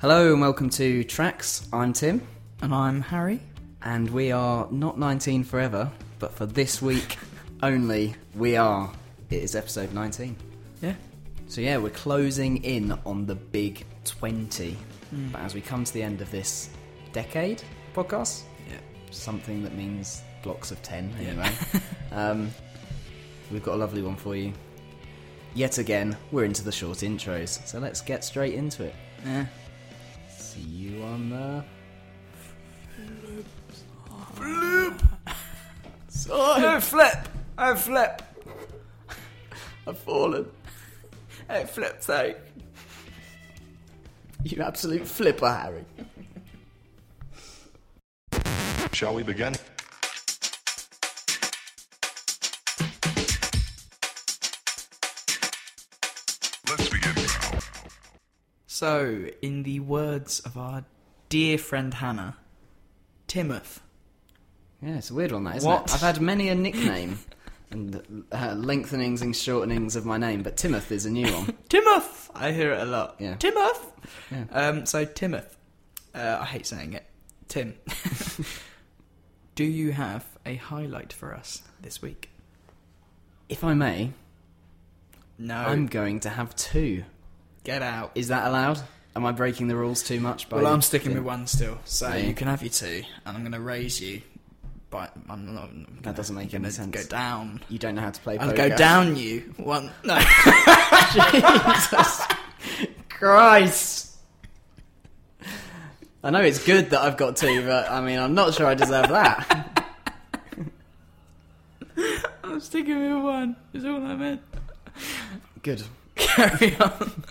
Hello and welcome to Tracks. I'm Tim, And I'm Harry. and we are not 19 forever, but for this week only, we are. It is episode 19. Yeah. So yeah, we're closing in on the big 20. But as we come to the end of this decade podcast, Yeah. something that means blocks of 10 Yeah. anyway, um, we've got a lovely one for you. Yet again, we're into the short intros, so let's get straight into it. Yeah. See you on the. Oh, flip! Oh, flip! I've fallen. Oh, flip, sake. You absolute flipper, Harry. Shall we begin? So, in the words of our dear friend Hannah, Timoth. Yeah, it's a weird one, that isn't What? it? I've had many a nickname and uh, lengthenings and shortenings of my name, but Timoth is a new one. Timoth! I hear it a lot. Yeah. Timoth! Yeah. Um, so, Timoth. Uh, I hate saying it. Tim. Do you have a highlight for us this week? If I may, No. I'm going to have two. Get out. Is that allowed? Am I breaking the rules too much? By Well, I'm sticking with one still, so Yeah. you can have your two, and I'm going to raise you. But I'm not. I'm That gonna- doesn't make any sense. Go down. You don't know how to play I'll poker. go down you one. No. Jesus Christ! I know it's good that I've got two, but I mean, I'm not sure I deserve that. I'm sticking with one. Is all I meant. Good. Carry on.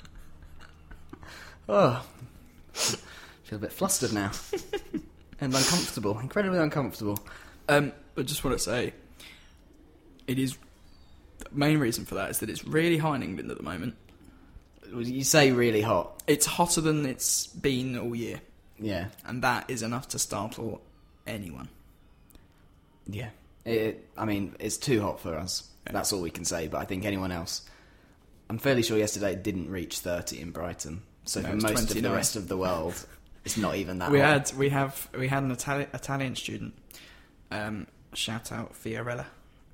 Oh, feel a bit flustered now, and uncomfortable. Incredibly uncomfortable. Um, I just want to say, it is. The main reason for that is that it's really high in England at the moment. You say really hot. It's hotter than it's been all year, Yeah, and that is enough to startle anyone. yeah. It, I mean, it's too hot for us. That's all we can say. But I think anyone else, I'm fairly sure yesterday it didn't reach 30 in Brighton. So No, for it's most of the rest of the world, it's not even that we hot. had we have we had an Itali- Italian student. Um, shout out Fiorella.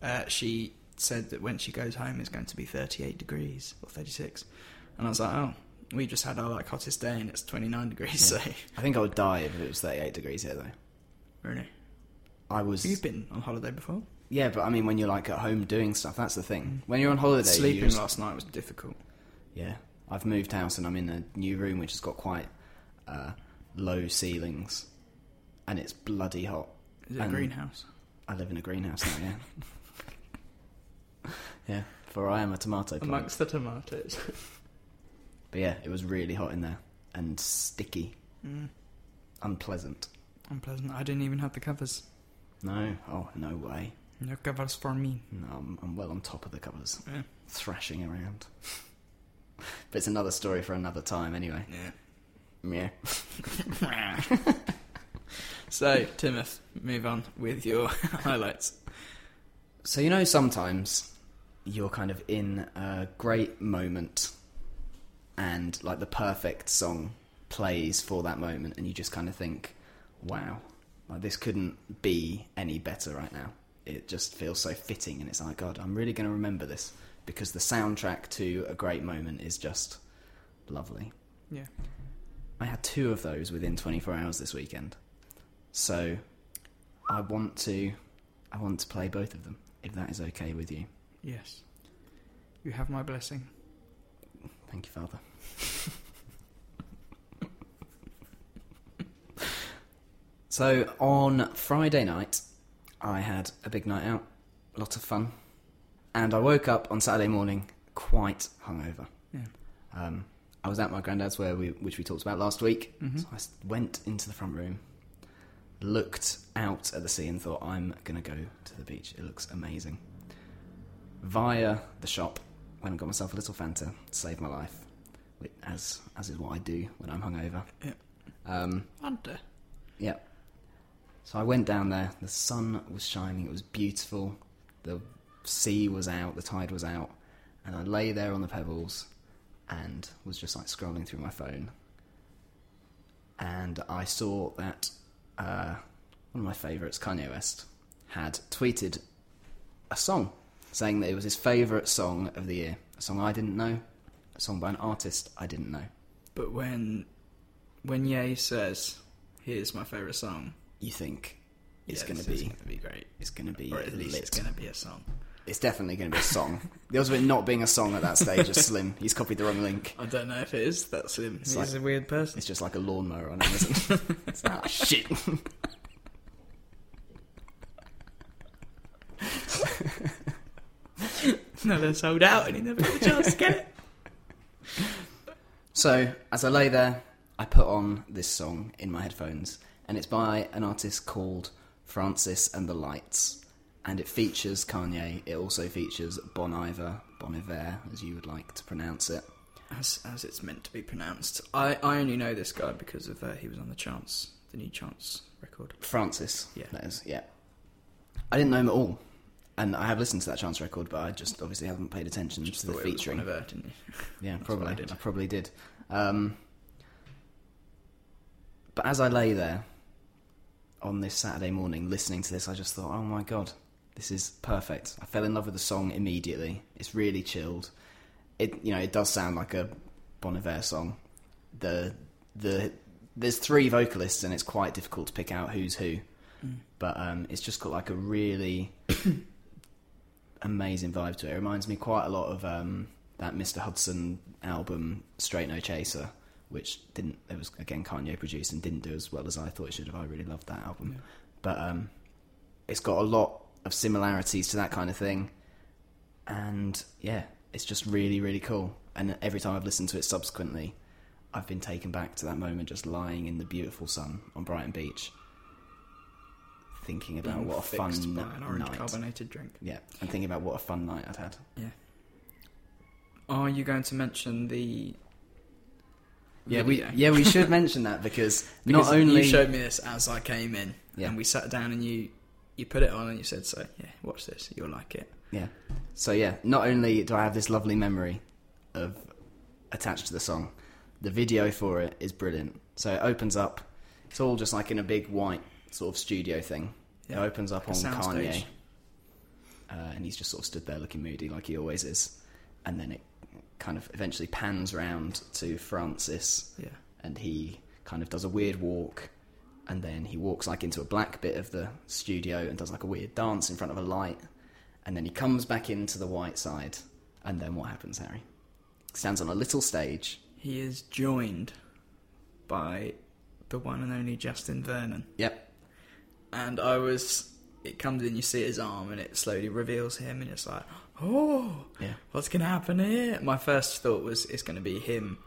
Uh, she said that when she goes home, it's going to be 38 degrees or 36, and I was like, oh, we just had our like hottest day and it's 29 degrees. Yeah. So I think I would die if it was 38 degrees here, though. really, I was. you've been on holiday before? Yeah, but I mean, when you're like at home doing stuff, that's the thing. When you're on holiday, you Sleeping just- last night was difficult. Yeah, I've moved house and I'm in a new room which has got quite uh, low ceilings, and it's bloody hot. Is it a greenhouse? I live in a greenhouse now. Yeah, yeah. For I am a tomato plant. Amongst the tomatoes. But yeah, it was really hot in there and sticky, mm, unpleasant. unpleasant. I didn't even have the covers. No, oh no way. No covers for me. No, I'm, I'm well on top of the covers, Yeah. thrashing around. but it's another story for another time, anyway. Yeah. Yeah. so, Timoth, move on with your highlights. So you know sometimes you're kind of in a great moment and like the perfect song plays for that moment and you just kind of think, wow, like this couldn't be any better right now. It just feels so fitting and it's like, God, I'm really going to remember this because the soundtrack to a great moment is just lovely. Yeah. I had two of those within 24 hours this weekend. So I want to I want to play both of them if that is okay with you. Yes. You have my blessing. Thank you, Father. so on Friday night, I had a big night out, a lot of fun, and I woke up on Saturday morning quite hungover. Yeah. Um, I was at my granddad's, where we, which we talked about last week. Mhm. So I went into the front room, looked out at the sea, and thought, "I'm gonna go to the beach. It looks amazing." Via the shop, went and got myself a little Fanta to save my life, which, as as is what I do when I'm hungover. Yeah. Um, Hunter. yeah. So I went down there. The sun was shining. It was beautiful. The sea was out. The tide was out, and I lay there on the pebbles, and was just like scrolling through my phone, and I saw that uh, one of my favourites, Kanye West, had tweeted a song saying that it was his favourite song of the year. A song I didn't know, a song by an artist I didn't know. But when when Ye says, "Here's my favorite song," You think it's yeah, going to be be great, it's going to be or at least lit. it's going to be a song. It's definitely going to be a song. the odds of it not being a song at that stage are slim. He's copied the wrong link. I don't know if it is. That's him. He's like- a weird person. It's just like a lawnmower on it? it's like, ah, shit. no, they're sold out, and he never got a chance to get it. So, as I lay there, I put on this song in my headphones, and it's by an artist called Francis and the Lights, and it features Kanye. It also features Bon Iver, Bon Iver, as you would like to pronounce it. As as it's meant to be pronounced. I, I only know this guy because of uh, he was on the Chance, the new Chance record. Francis, Yeah. that is, yeah. I didn't know him at all, and I have listened to that Chance record, but I just obviously haven't paid attention Just to the it was featuring. one of her, didn't you? Yeah, probably. I did. I, probably did. Um, but as I lay there on this Saturday morning listening to this, I just thought, oh my god, this is perfect. I fell in love with the song immediately. It's really chilled. It, you know, it does sound like a Bon Iver song. The the there's three vocalists and it's quite difficult to pick out who's who. But um, it's just got like a really amazing vibe to it. It reminds me quite a lot of um, that Mr. Hudson album, Straight No Chaser, which didn't. It was again Kanye produced and didn't do as well as I thought it should have. I really loved that album, but um, it's got a lot of similarities to that kind of thing, and yeah, it's just really really cool. And every time I've listened to it subsequently, I've been taken back to that moment, just lying in the beautiful sun on Brighton Beach. Thinking about Being what a fun by an orange night. carbonated drink. Yeah, and thinking about what a fun night I'd had. Yeah. Are you going to mention the? Yeah, we yeah we should mention that because, Because not only you showed me this as I came in, Yeah. and we sat down and you you put it on and you said, "So yeah, watch this, you'll like it." yeah, so yeah, not only do I have this lovely memory of attached to the song, the video for it is brilliant. So it opens up, it's all just like in a big white sort of studio thing. It opens up like on Kanye, uh, and he's just sort of stood there looking moody like he always is, and then it kind of eventually pans round to Francis, Yeah. and he kind of does a weird walk and then he walks like into a black bit of the studio and does like a weird dance in front of a light and then he comes back into the white side and then what happens harry stands on a little stage He is joined by the one and only Justin Vernon, yep and I was. It comes in, you see his arm, and it slowly reveals him, and it's like, oh, Yeah. what's going to happen here? My first thought was it's going to be him,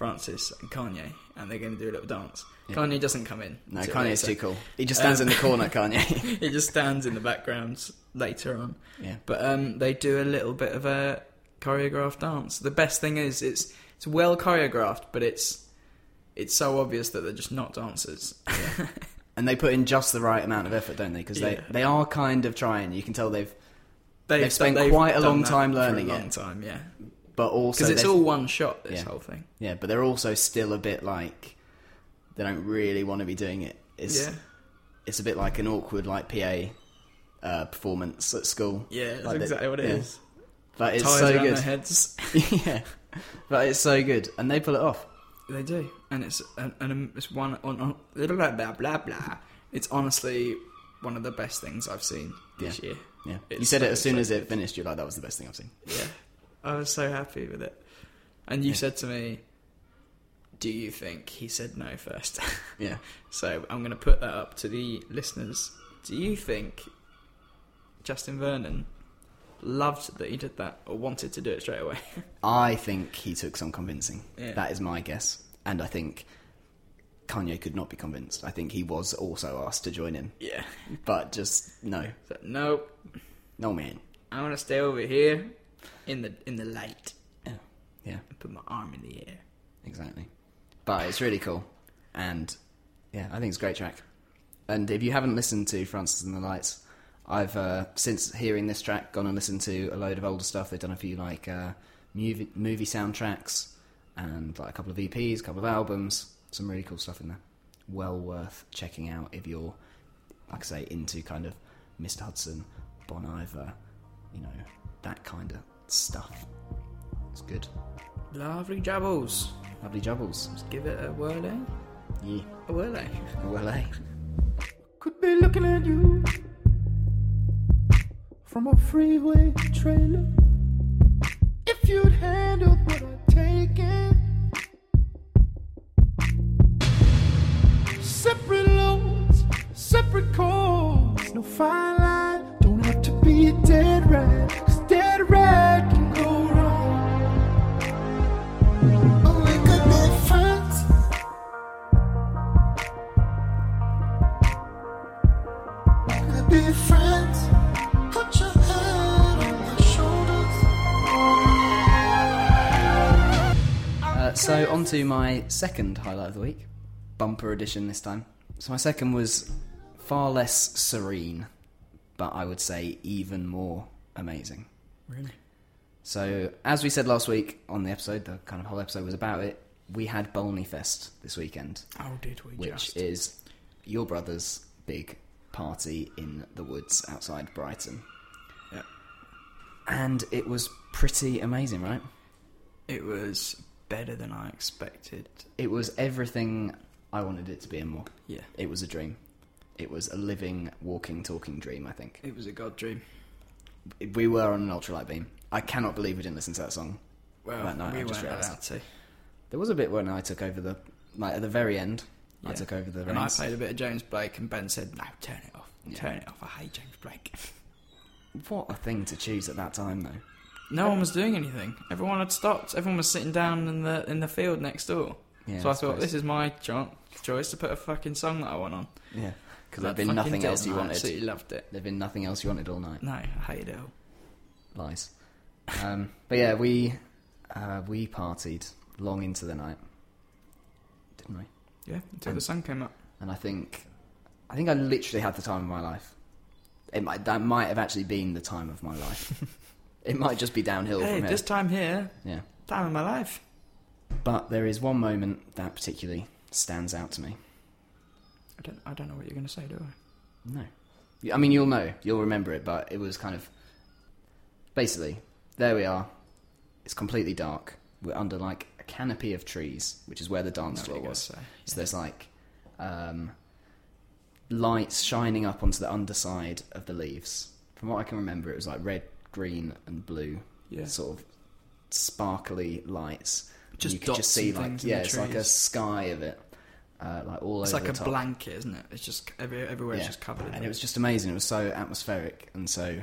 Francis, and Kanye, and they're going to do a little dance. Yeah. Kanye doesn't come in. no kanye's later. too cool he just stands Um, in the corner kanye he just stands in the background later on. yeah But um, they do a little bit of a choreographed dance. The best thing is it's it's well choreographed, but it's it's so obvious that they're just not dancers. and they put in just the right amount of effort don't they because Yeah. they, they are kind of trying you can tell they've They've, They've spent quite a long time learning a it. long time, yeah. But also Because it's all one shot. This Yeah. whole thing. yeah but they're also still a bit like they don't really want to be doing it it's yeah, it's a bit like an awkward like PA uh, performance at school. yeah, that's Like exactly what it yeah. is. But it's Ties so good. their heads. yeah, but it's so good, and they pull it off. They do, and it's and, and it's one on, on blah blah blah blah. It's honestly one of the best things I've seen this Yeah. year. Yeah, you It's said it as soon so as it finished. You're like, that was the best thing I've seen. Yeah, I was so happy with it. And you Yeah. said to me, "Do you think he said no first? Yeah, so I'm going to put that up to the listeners. Do you think Justin Vernon loved that he did that, or wanted to do it straight away? I think he took some convincing. Yeah. That is my guess, and I think Kanye could not be convinced. I think he was also asked to join in, yeah. but just no, So, no, no man. I want to stay over here in the in the light Yeah, yeah, and put my arm in the air. exactly. But it's really cool, and yeah, I think it's a great track. And if you haven't listened to Francis and the Lights, I've uh, since hearing this track gone and listened to a load of older stuff. They've done a few like uh, movie movie soundtracks and like a couple of EPs, a couple of albums. Some really cool stuff in there. well worth checking out if you're, like I say, into kind of Mr. Hudson, Bon Iver, you know, that kind of stuff. It's good. Lovely jabbles. Lovely jubbles. Let's give it a whirl, eh? Yeah. A whirl, eh? Well, eh? Could be looking at you from a freeway trailer. If you'd handled what I'd taken, separate loads, separate calls. No fine line, don't have to be a dead rat. Uh, so, on to my second highlight of the week. Bumper edition this time. So, my second was far less serene, but I would say even more amazing. Really? So, as we said last week on the episode, the kind of whole episode was about it. We had Bolney Fest this weekend, Oh, did we which just? is your brother's big party in the woods outside Brighton. Yep. And it was pretty amazing, right? It was better than I expected. It was everything I wanted it to be and more. Yeah. It was a dream. It was a living, walking, talking dream, I think. It was a god dream. We were on an ultralight beam. I cannot believe we didn't listen to that song. Well, That night, we I just realised. to. There was a bit when I took over the, like at the very end, I took over the And I played a bit of James Blake, and Ben said, "No, turn it off. Yeah. Turn it off. I hate James Blake." What a thing to choose at that time, though. No one was doing anything. Everyone had stopped. Everyone was sitting down in the in the field next door. Yeah, so I I thought, this is my cho- choice to put a fucking song that I want on. Yeah, because there'd been nothing else you and I wanted. Absolutely loved it. There'd been nothing else you wanted all night. No, I hated it all. Lies. Um, but yeah, we uh, we partied long into the night, didn't we? Yeah, until And- the sun came up. And I think, I think I literally had the time of my life. It might that might have actually been the time of my life. it might just be downhill Hey, from here. this time here, Yeah, time of my life. but there is one moment that particularly stands out to me. I don't, I don't know what you're going to say, do I? No. I mean, you'll know. You'll remember it, but it was kind of. Basically, there we are. It's completely dark. We're under, like, a canopy of trees, which is where the dance floor was. say. So there's, like, um, lights shining up onto the underside of the leaves. From what I can remember, it was, like, red, green, and blue. Yeah. Sort of sparkly lights. Just you could just see, like, yeah, it's like a sky of it. Uh, like all It's over like a blanket, isn't it? It's just every, everywhere. It's just covered in and it. it was just amazing. It was so atmospheric and so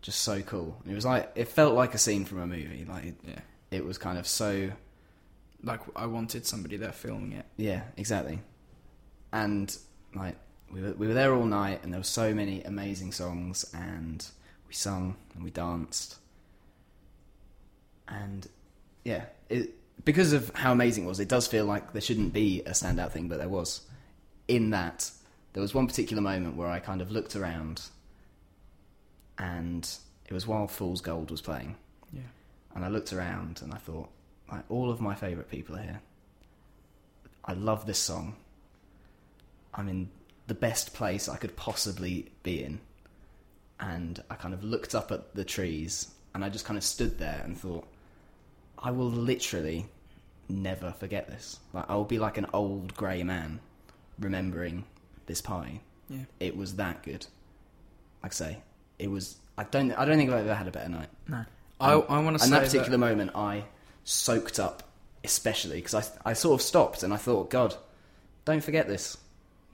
just so cool. And it was like it felt like a scene from a movie. Like it, yeah. it was kind of so Like I wanted somebody there filming it. yeah, exactly. And like we were we were there all night, and there were so many amazing songs, and we sung and we danced, and yeah, it because of how amazing it was. It does feel like there shouldn't be a standout thing, but there was. In that, there was one particular moment where I kind of looked around, and it was while Fool's Gold was playing, Yeah. and I looked around and I thought, like, all of my favourite people are here. I love this song. I'm in the best place I could possibly be in. And I kind of looked up at the trees and I just kind of stood there and thought, I will literally never forget this. Like, I'll be like an old grey man remembering this party. Yeah. It was that good. Like I say, it was. I don't. I don't think I've ever had a better night. No. I, Um, I want to and say that particular moment, I soaked up, especially because I, I sort of stopped and I thought, God, don't forget this.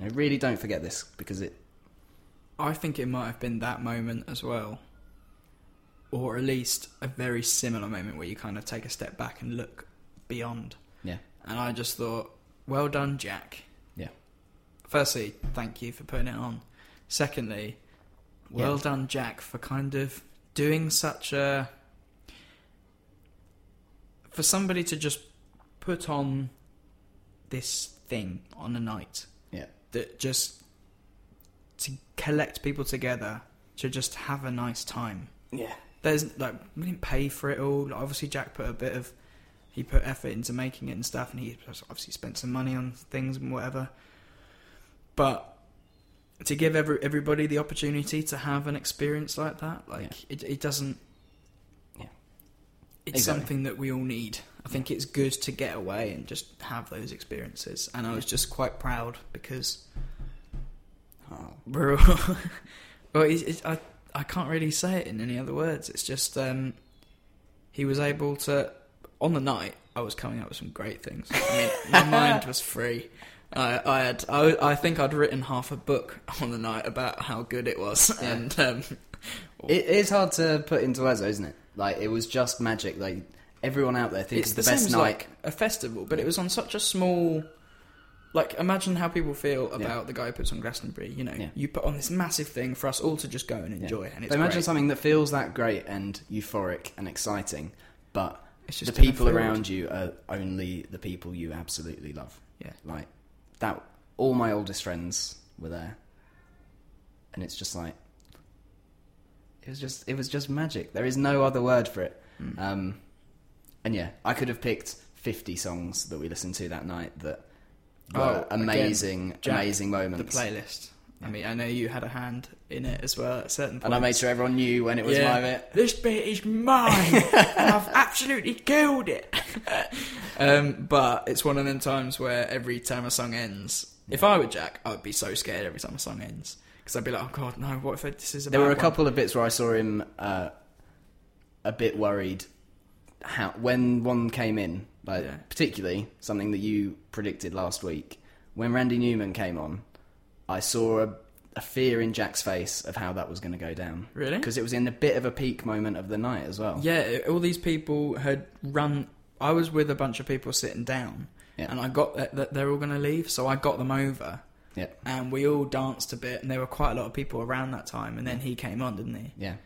You know, really don't forget this because it. I think it might have been that moment as well, or at least a very similar moment where you kind of take a step back and look beyond. Yeah, And I just thought, well done, Jack. yeah, Firstly, thank you for putting it on. Secondly, well Yeah. done, Jack, for kind of doing such a. For somebody to just put on this thing on a night yeah, that just to collect people together to just have a nice time. yeah, There's like we didn't pay for it all. Like, obviously, Jack put a bit of he put effort into making it and stuff, and he obviously spent some money on things and whatever. but to give every, everybody the opportunity to have an experience like that, like Yeah. it, it doesn't. Yeah. It's Exactly. something that we all need. I think it's good to get away and just have those experiences. And I was just quite proud because Oh, we're all. well, I I can't really say it in any other words. It's just um, he was able to on the night. I was coming up with some great things. I mean, my mind was free. I, I had I, I think I'd written half a book on the night about how good it was, Yeah. and um, It is hard to put into words, though, isn't it? Like it was just magic. Like everyone out there thinks it's the best same as night. like a festival, but it was on such a small. Like, imagine how people feel about the guy who puts on Glastonbury. You know, Yeah. you put on this massive thing for us all to just go and Yeah. enjoy, and it's But imagine great. something that feels that great and euphoric and exciting, but It's the just a people around you are only the people you absolutely love. Yeah. Like that. All my oldest friends were there, and it's just like it was just it was just magic. There is no other word for it. Hmm. Um, and yeah, I could have picked fifty songs that we listened to that night that were Oh, again, amazing, Jack, amazing the moments. playlist. I mean, I know you had a hand in it as well at certain points. and I made sure everyone knew when it was Yeah. my bit. This bit is mine. and I've absolutely killed it. um, but it's one of them times where every time a song ends, if I were Jack, I would be so scared every time a song ends because I'd be like, "Oh God, no! What if this is a There were a one?" couple of bits where I saw him uh, a bit worried how when one came in, like Yeah. particularly something that you predicted last week when Randy Newman came on. I saw a, a fear in Jack's face of how that was going to go down. Really? Because it was in a bit of a peak moment of the night as well. Yeah, all these people had run. I was with a bunch of people sitting down, Yeah. and I got that, that they're all going to leave, so I got them over. Yeah. and we all danced a bit, and there were quite a lot of people around that time. And then he came on, didn't he? Yeah.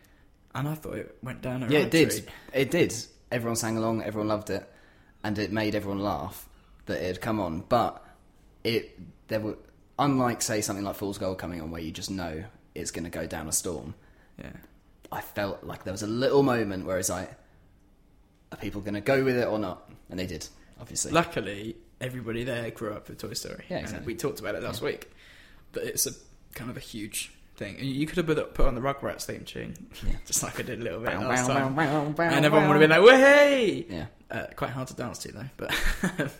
And I thought it went down a Yeah, it did. It did. Everyone sang along, everyone loved it, and it made everyone laugh that it had come on. But it there were unlike say something like Fool's Gold coming on where you just know it's going to go down a storm. Yeah, I felt like there was a little moment where it's like, are people going to go with it or not? And they did, obviously. luckily everybody there grew up with Toy Story. Yeah, And exactly. we talked about it last week, but it's a kind of a huge thing. And You could have put put on the Rugrats theme tune, Yeah. just like I did a little bit Bow, last bow, time, bow, and everyone would have been like, "Way!" yeah, Uh, quite hard to dance to though, but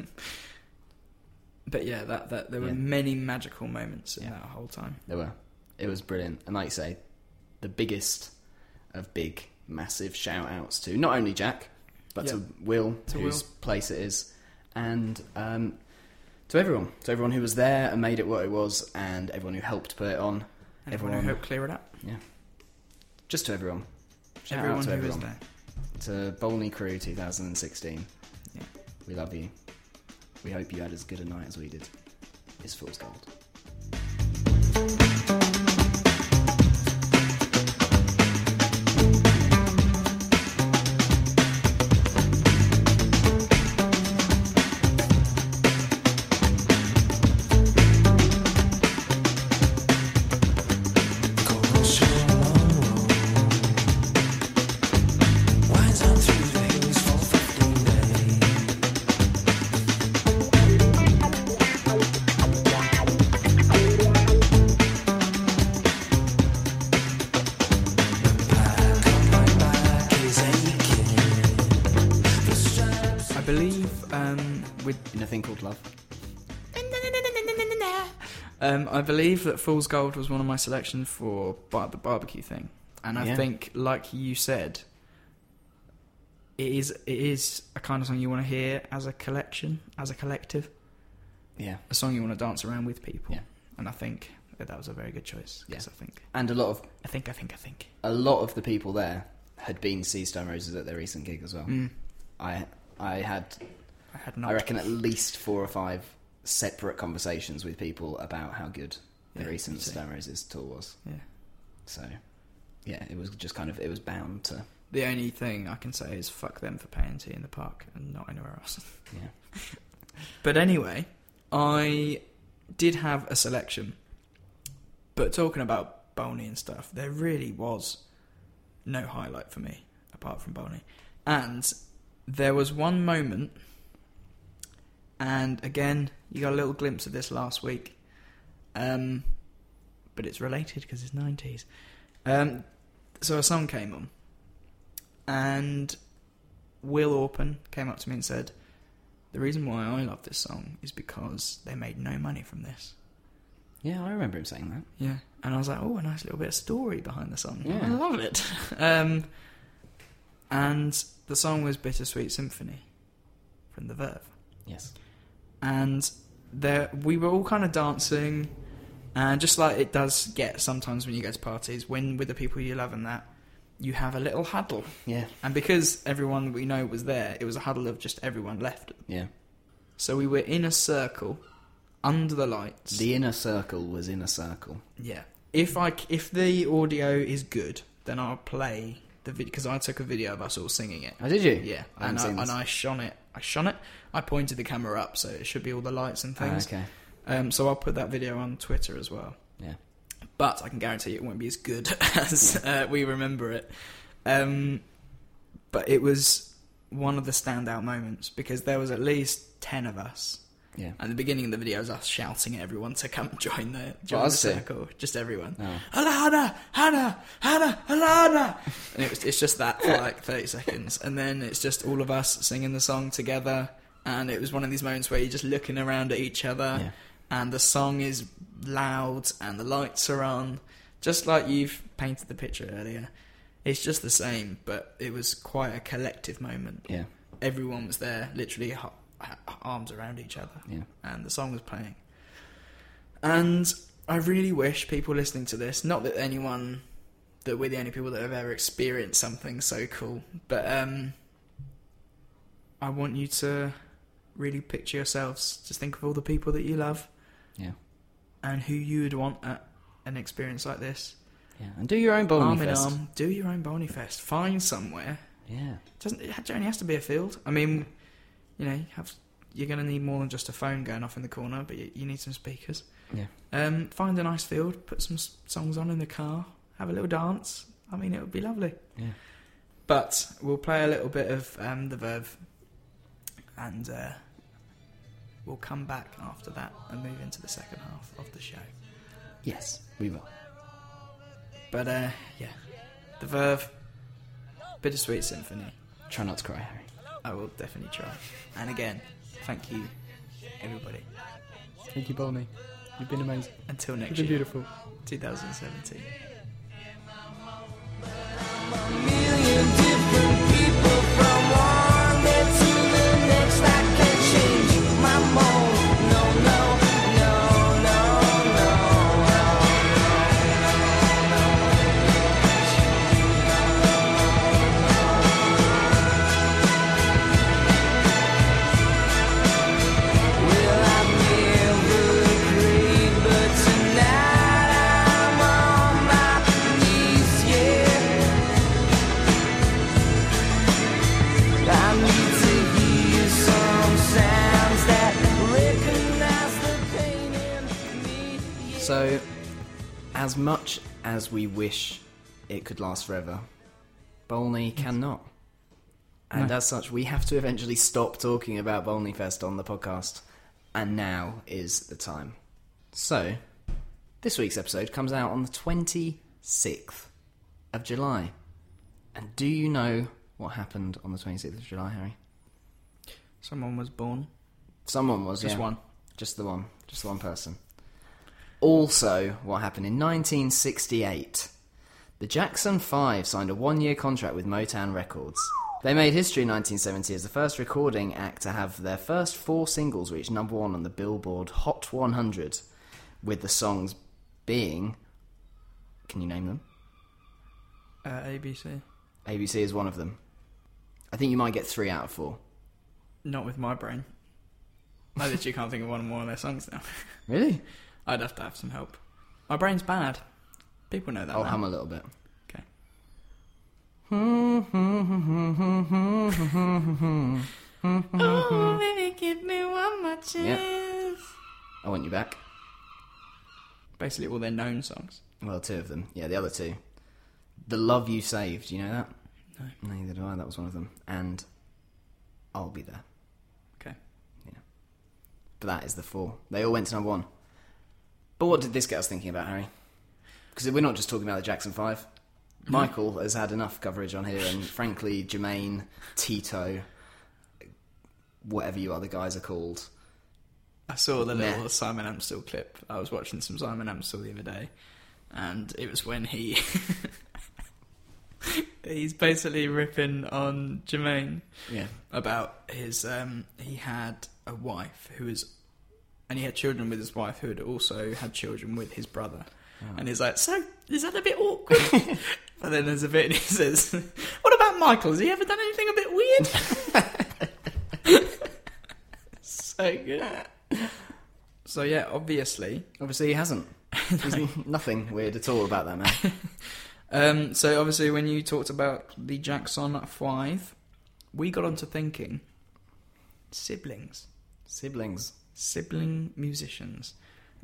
but yeah, that that there were Yeah. many magical moments in Yeah. that whole time. there were. It was brilliant, and like you say, the biggest of big, massive shout outs to not only Jack, but to Will, To whose Will. place it is, and um, to everyone, to everyone who was there and made it what it was, and everyone who helped put it on, And everyone who helped clear it up. yeah, just to everyone. Shout everyone out to who everyone. was there. To Bolney Crew 2016. Yeah. We love you. We hope you had as good a night as we did. It's Fool's Gold. In a thing called love. um, I believe that Fool's Gold was one of my selections for bar- the barbecue thing, and I Yeah. think, like you said, it is it is a kind of song you want to hear as a collection, as a collective, Yeah. a song you want to dance around with people. Yeah. And I think that, that was a very good choice. Because I think, And a lot of I think, I think, I think. a lot of the people there had been Sea Stone Roses at their recent gig as well. Mm, I I had I had not. I reckon at least four or five separate conversations with people about how good the Yeah, recent. Stone Roses tour was. Yeah. So yeah, it was just kind of it was bound to The only thing I can say is fuck them for paying T in the Park and not anywhere else. yeah. But anyway, I did have a selection. But talking about Bolney and stuff, there really was no highlight for me apart from Bolney. And there was one moment, and again, you got a little glimpse of this last week. Um, but it's related because it's 90s. Um, so a song came on, and Will Orpen came up to me and said, The reason why I love this song is because they made no money from this. Yeah, I remember him saying that. Yeah. And I was like, oh, a nice little bit of story behind the song. Yeah. I love it. um, and the song was Bittersweet Symphony from The Verve. Yes. And there, we were all kind of dancing, and just like it does get sometimes when you go to parties, when with the people you love and that, you have a little huddle. Yeah. And because everyone we know was there, it was a huddle of just everyone left. Yeah. So we were in a circle under the lights. The inner circle was in a circle. Yeah. If I if the audio is good, then I'll play the video because I took a video of us all singing it. Oh, did you? Yeah, I and I, and. I shone it. I shone it. I pointed the camera up, so it should be all the lights and Ah, things. okay. Um, so I'll put that video on Twitter as well. Yeah. But I can guarantee it won't be as good as uh, we remember it. Um, but it was one of the standout moments because there was at least ten of us. Yeah. At the beginning of the video, was us shouting at everyone to come join the, join the circle. Just everyone. Oh. Alana, Hannah, Hannah, Alana. And it was, it's just that for like 30 seconds. And then it's just all of us singing the song together. And it was one of these moments where you're just looking around at each other. Yeah. And the song is loud and the lights are on. Just like you've painted the picture earlier. It's just the same, but it was quite a collective moment. Yeah. Everyone was there, literally arms around each other Yeah. and the song was playing. And I really wish people listening to this, not that anyone, that we're the only people that have ever experienced something so cool, but um, I want you to really picture yourselves. Just think of all the people that you love Yeah. and who you would want at an experience like this. Yeah. And do your own bowling arm in fest. arm, do your own Bolney Fest. Find somewhere. Yeah. Doesn't it only has to be a field? I mean, you know, have you're going to need more than just a phone going off in the corner, but you, you need some speakers. Yeah. Um, find a nice field, put some songs on in the car, have a little dance. I mean, it would be lovely. Yeah. But we'll play a little bit of um, the Verve, and uh, we'll come back after that and move into the second half of the show. Yes, we will. But uh, yeah, the Verve, Bittersweet Symphony. Try not to cry, Harry. I will definitely try. And again, thank you, everybody. Thank you, Bolney. You've been amazing. Until next You've been year, beautiful. 2017. Much as we wish it could last forever, Bolney cannot. And No. as such, we have to eventually stop talking about Bolney Fest on the podcast. And now is the time. So, this week's episode comes out on the 26th of July. And do you know what happened on the 26th of July, Harry? Someone was born. Someone was, Just yeah. one. Just the one. Just the one person. Also, what happened in 1968? The Jackson 5 signed a one year contract with Motown Records. They made history in 1970 as the first recording act to have their first four singles reach number one on the Billboard Hot 100, with the songs being. Can you name them? Uh, ABC. ABC is one of them. I think you might get three out of four. Not with my brain. I literally can't think of one more of their songs now. Really? I'd have to have some help. My brain's bad. People know that. I'll now. hum a little bit. Okay. Oh, baby, give me one more chance. Yeah. I want you back. Basically, all their known songs. Well, two of them. Yeah, the other two. The Love You Saved, you know that? No. Neither do I, that was one of them. And I'll Be There. Okay. Yeah. But that is the four. They all went to number one. But what did this get us thinking about, Harry? Because we're not just talking about the Jackson Five. Michael has had enough coverage on here, and frankly, Jermaine, Tito, whatever you other guys are called. I saw the little Simon Amstell clip. I was watching some Simon Amstell the other day, and it was when he he's basically ripping on Jermaine Yeah. about his. Um, he had a wife who was, and he had children with his wife who had also had children with his brother. And he's like, so is that a bit awkward? but then there's a bit, and he says, "What about Michael? Has he ever done anything a bit weird?" so good. So yeah, obviously. Obviously, he hasn't. There's n- nothing weird at all about that man. Um, so obviously, when you talked about the Jackson Five, we got onto thinking siblings, Siblings, sibling musicians.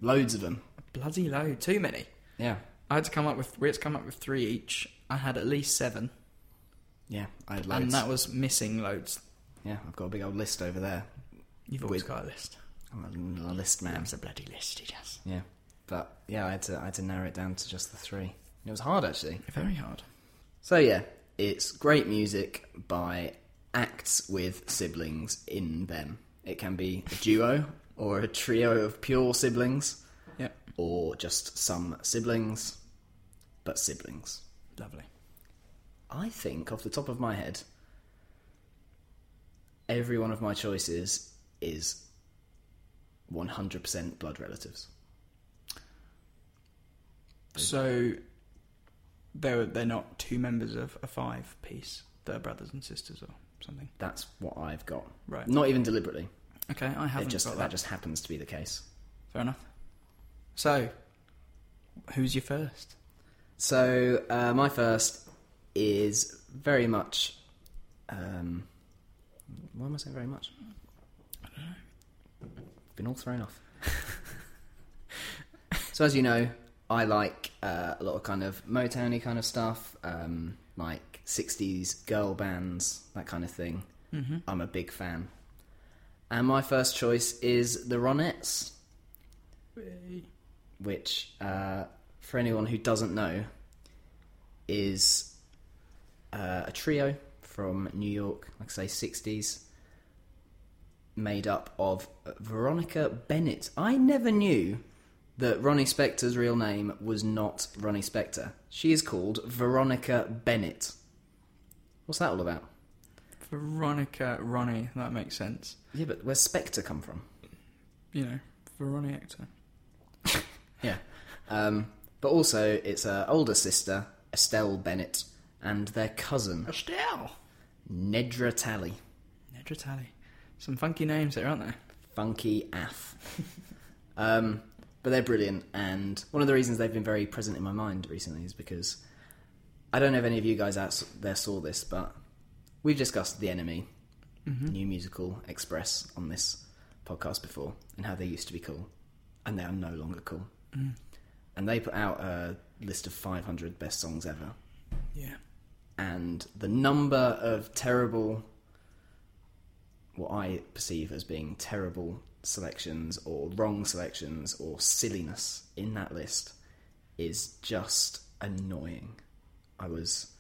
loads of them. Bloody load, too many. Yeah, I had to come up with we had to come up with three each. I had at least seven, yeah. I had loads. and that was missing loads. Yeah, I've got a big old list over there. You've always With- got a list. I'm a, a list man. Man's a bloody list, he does. Yeah, but yeah, I had to I had to narrow it down to just the three. And it was hard actually. Very hard. So yeah, it's great music by acts with siblings in them. It can be a duo or a trio of pure siblings, Yeah, or just some siblings, but siblings. lovely. I think, off the top of my head, every one of my choices is 100% blood relatives. So they're they're not two members of a five piece. They're brothers and sisters or something. That's what I've got. Right. Not even deliberately. Okay, I haven't just that that. just happens to be the case. Fair enough. So, who's your first? So uh, my first is very much. Um, why am I saying very much? I've been all thrown off. so as you know, I like uh, a lot of kind of Motowny kind of stuff, um, like '60s girl bands, that kind of thing. Mm-hmm. I'm a big fan. And my first choice is the Ronettes, which, uh, for anyone who doesn't know, is uh, a trio from New York, like I say, 60s, made up of Veronica Bennett. I never knew that Ronnie Spector's real name was not Ronnie Spector. She is called Veronica Bennett. What's that all about? Veronica Ronnie. That makes sense. Yeah, but where's Spector come from? You know, Veronica actor. Yeah. Um, but also, it's her older sister, Estelle Bennett, and their cousin, Estelle. Nedra Talley. Nedra Talley. Some funky names there, aren't there? Funky Af. um, but they're brilliant, and one of the reasons they've been very present in my mind recently is because I don't know if any of you guys out there saw this, but we've discussed The NME, mm-hmm. new musical Express, on this podcast before, and how they used to be cool, and they are no longer cool. Mm. And they put out a list of 500 best songs ever. Yeah. and the number of terrible, what I perceive as being terrible selections or wrong selections or silliness in that list is just annoying. I was,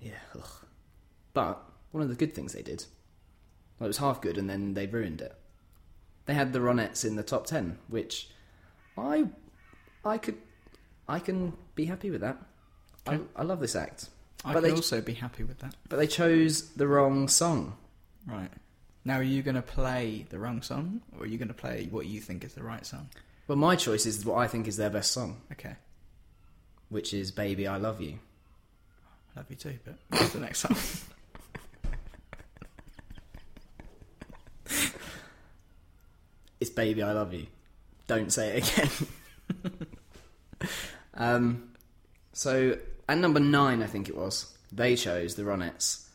yeah, ugh. But one of the good things they did, well, it was half good and then they ruined it. They had the Ronettes in the top 10, which I, I could, I can be happy with that. I, I love this act. I But could they- also be happy with that. But they chose the wrong song. Right. Now, are you going to play the wrong song, or are you going to play what you think is the right song? Well, my choice is what I think is their best song, Okay. which is "Baby I Love You." I love you too, but what's the next song? It's "Baby I Love You." Don't say it again. um, so at number nine, I think it was, they chose the Ronettes,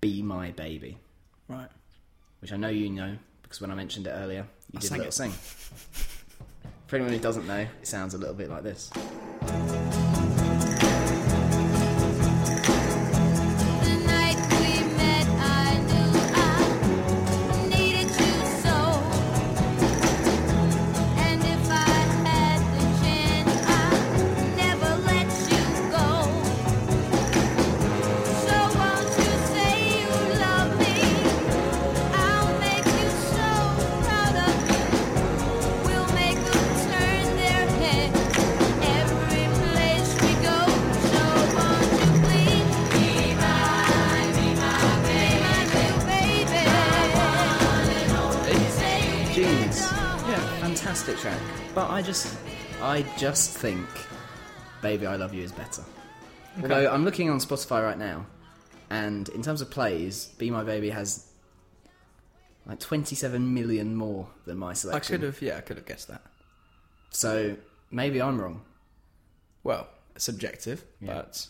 "Be My Baby," right. which I know you know because when I mentioned it earlier, you I did a little it. sing. For anyone who doesn't know, it sounds a little bit like this. I just, I just think "Baby I Love You" is better. Although I'm looking on Spotify right now, and in terms of plays, "Be My Baby" has like 27 million more than my selection. I could have, yeah, I could have guessed that. So maybe I'm wrong. Well, subjective, Yeah. but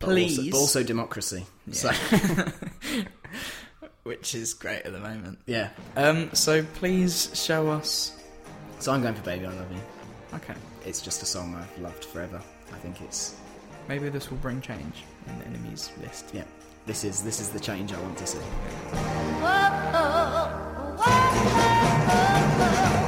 But also- Please. but also democracy. So which is great at the moment. yeah. Um, so please show us. So I'm going for "Baby I Love You." Okay, It's just a song I've loved forever. I think it's maybe this will bring change in the NME's list. yeah. This is this is the change I want to see. Have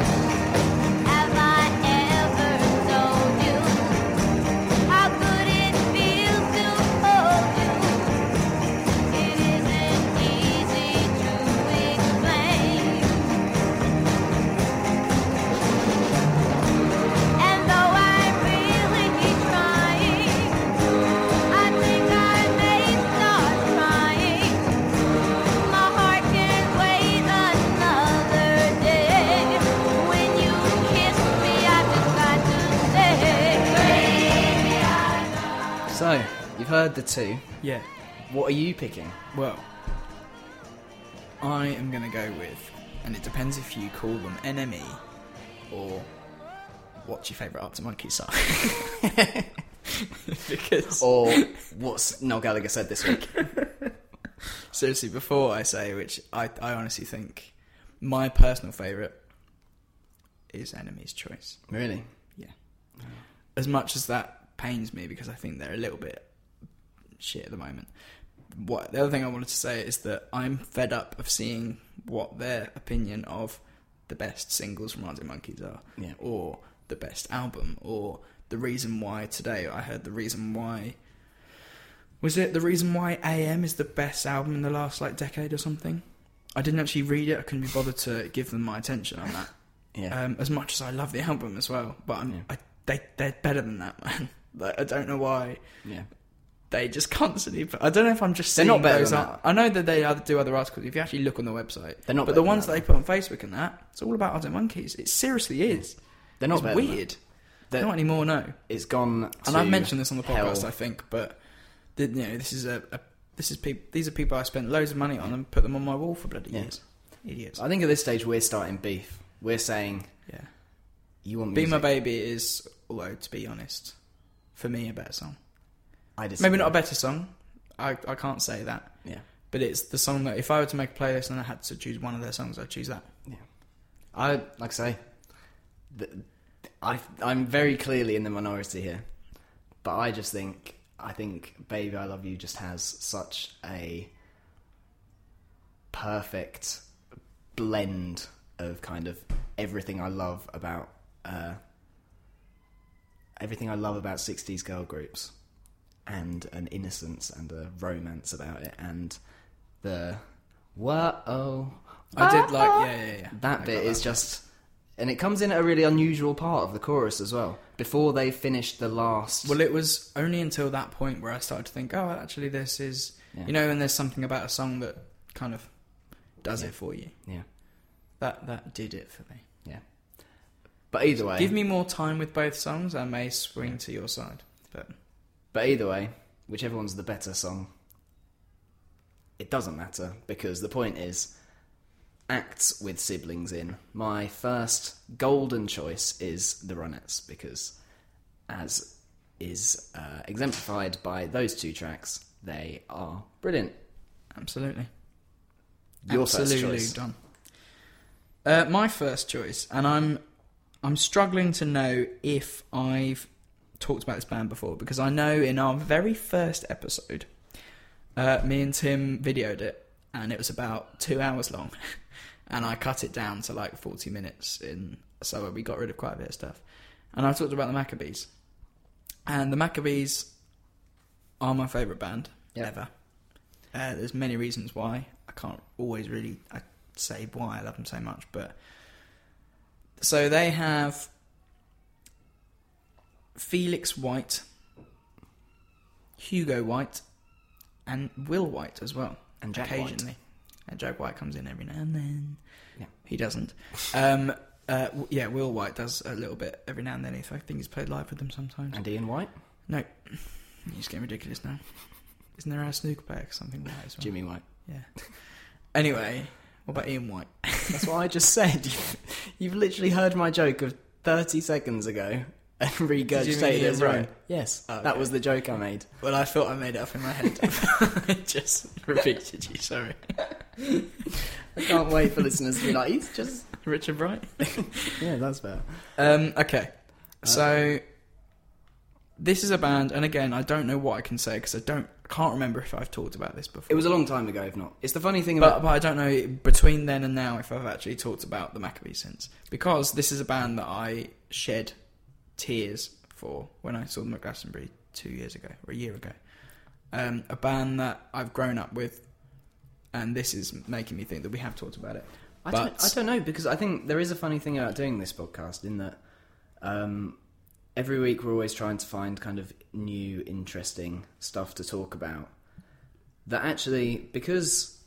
You've heard the two. Yeah. What are you picking? Well, I am going to go with, and it depends if you call them NME or what's your favourite Arctic Monkeys song. because Or what's Noel Gallagher said this week? seriously, before I say which, I, I honestly think my personal favourite is NME's Choice. really? Yeah. As much as that pains me because I think they're a little bit shit at the moment. What the other thing I wanted to say is that I'm fed up of seeing what their opinion of the best singles from Arctic Monkeys are, Yeah. or the best album, or the reason why today I heard the reason why. Was it the reason why AM is the best album in the last like decade or something? I didn't actually read it. I couldn't be bothered to give them my attention on that. Yeah. Um, as much as I love the album as well, but I'm, Yeah. I, they they're better than that, man. Like, I don't know why yeah. They just constantly. Put, I don't know if I'm just They're seeing not better those than ar- I know that they other, do other articles. If you actually look on the website, They're not But better the than ones that, that they put on Facebook and that, it's all about Arctic Monkeys. It seriously hmm. is. They're not it's better than that. weird. They're- not anymore. No. It's gone. And I've to mentioned this on the podcast, hell. I think, but the, you know, this is a, a this is peop these are people I spent loads of money on and put them on my wall for bloody Yeah. years. Idiots. I think at this stage we're starting beef. We're saying Yeah. you want Be music. My Baby is, although to be honest, for me a better song. I disagree. Maybe not a better song. I I can't say that. Yeah. But it's the song that if I were to make a playlist and I had to choose one of their songs, I'd choose that. Yeah. I like I say. th I I'm very clearly in the minority here, but I just think I think "Baby I Love You" just has such a perfect blend of kind of everything I love about uh, everything I love about '60s girl groups, and an innocence and a romance about it, and the whoa. Oh, I did like yeah yeah yeah. That I bit is just, and it comes in at a really unusual part of the chorus as well. Before they finished the last, Well, it was only until that point where I started to think, oh, actually, this is Yeah. you know, and there's something about a song that kind of does Yeah. it for you. yeah, That that did it for me. yeah. But either way, Give me more time with both songs, I may swing to your side. But But either way, whichever one's the better song, it doesn't matter because the point is, acts with siblings in. My first golden choice is the Ronettes because, as is uh, exemplified by those two tracks, they are brilliant. absolutely, Your absolutely first choice. done. Uh, my first choice, and I'm I'm struggling to know if I've talked about this band before because I know in our very first episode, uh, me and Tim videoed it, and it was about two hours long, and I cut it down to like forty minutes in, so we got rid of quite a bit of stuff, and I talked about the Maccabees, and the Maccabees are my favourite band Yeah. ever. Uh, there's many reasons why. I can't always really I say why I love them so much, but so they have Felix White, Hugo White, and Will White as well. And Jack White. occasionally. And Jack White comes in every now and then. Yeah. He doesn't. Um, uh, yeah, Will White does a little bit every now and then. I think he's played live with them sometimes. And Ian White, No, he's getting ridiculous now. Isn't there a snooker player or something like that as well? Jimmy White. Yeah. Anyway, what about Ian White? That's what I just said. You've literally heard my joke of 30 seconds ago and regurgitated it as Yes, Oh, that was the joke I made. Well, I thought I made it up in my head. I just repeated you. Sorry, I can't wait for listeners to be like, he's just. Richard Bright. Yeah, that's fair. Um, okay, so this is a band, and again, I don't know what I can say because I don't can't remember if I've talked about this before. It was a long time ago, if not. It's the funny thing But, about. but I don't know between then and now if I've actually talked about the Maccabees since. Because this is a band that I shed tears for when I saw them at Glastonbury two years ago, or a year ago. Um, a band that I've grown up with, and this is making me think that we have talked about it. I, but don't, I don't know, because I think there is a funny thing about doing this podcast in that um, every week we're always trying to find kind of new, interesting stuff to talk about. That actually, because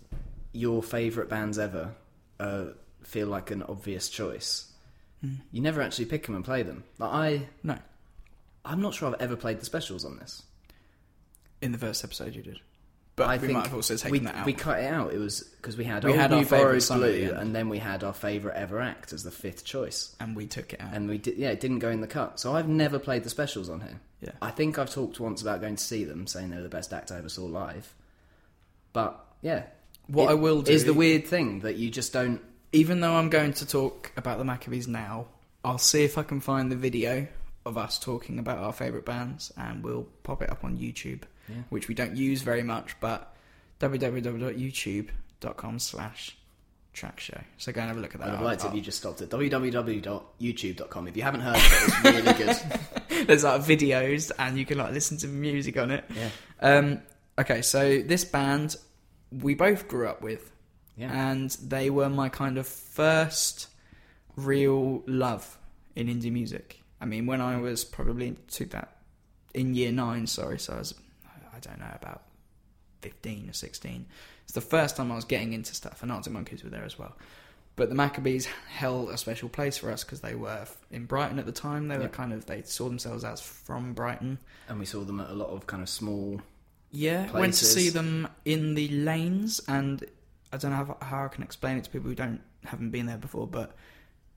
your favourite bands ever uh, feel like an obvious choice, Hmm. you never actually pick them and play them. Like I, no, I'm not sure I've ever played the specials on this. in the first episode you did. But I we think might have also taken we, that out. We cut it out. It was because we had We had New our the Blue, and then we had our favourite ever act as the fifth choice. and we took it out. and we did yeah it didn't go in the cut so i've never played the specials on here Yeah. i think i've talked once about going to see them saying they were the best act i ever saw live but yeah What It I will do is the weird thing that you just don't even though I'm going to talk about the Maccabees now, I'll see if I can find the video of us talking about our favourite bands and we'll pop it up on YouTube, Yeah. which we don't use very much, but www.youtube.com slash track show. So go and have a look at that. i'd have liked if you just stopped at www.youtube.com if you haven't heard of it it's really good There's like videos and you can like listen to music on it. yeah Um, okay, so this band we both grew up with, yeah and they were my kind of first real love in indie music. I mean, when I was probably to that in year nine, sorry, so I was I don't know about fifteen or sixteen. It's the first time I was getting into stuff, and Arctic Monkeys were there as well. But the Maccabees held a special place for us because they were in Brighton at the time. They were kind of they saw themselves as from Brighton. and we saw them at a lot of kind of small Yeah, went to see them in the lanes, and I don't know how, how I can explain it to people who don't haven't been there before, but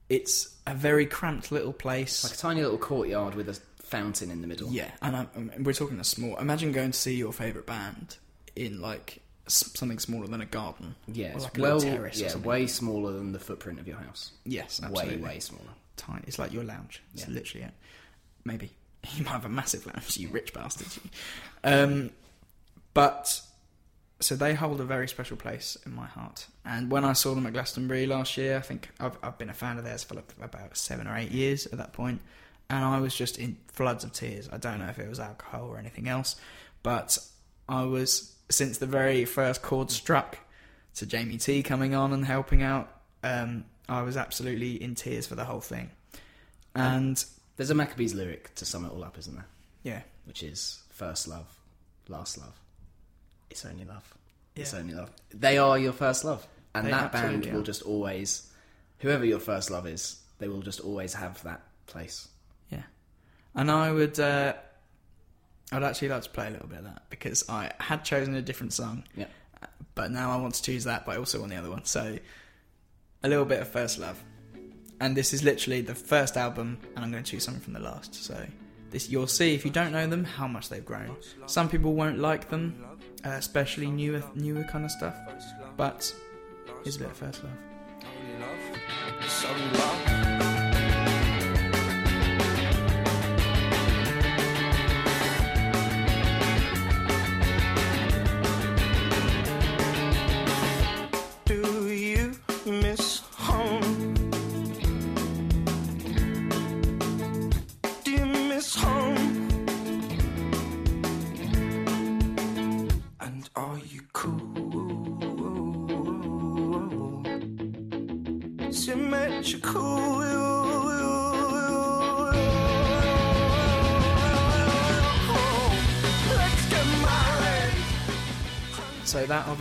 it's a very cramped little place. like a tiny little courtyard with a fountain in the middle yeah, and I, I- we're talking a small. Imagine going to see your favorite band in like something smaller than a garden. yeah like a well yeah way smaller than the footprint of your house Yes, way absolutely. way smaller tiny. It's like your lounge. It's Yeah. literally it. Maybe you might have a massive lounge, you rich bastards. Um, but so they hold a very special place in my heart. And when I saw them at Glastonbury last year, I think I've, I've been a fan of theirs for like about seven or eight years at that point, and I was just in floods of tears. I don't know if it was alcohol or anything else, but I was since the very first chord struck to Jamie T coming on and helping out. Um, I was absolutely in tears for the whole thing, and there's a maccabees lyric to sum it all up isn't there yeah, which is first love, last love. It's only love. It's only love. They are your first love, and They that band will are. just always, whoever your first love is, they will just always have that place. Yeah, and I would. Uh, I'd actually like to play a little bit of that because I had chosen a different song, Yeah. but now I want to choose that, but I also want the other one. So, a little bit of First Love, and this is literally the first album, and I'm going to choose something from the last. So, this you'll see if you don't know them how much they've grown. Some people won't like them, uh, especially newer, newer kind of stuff. But here's a bit of First Love.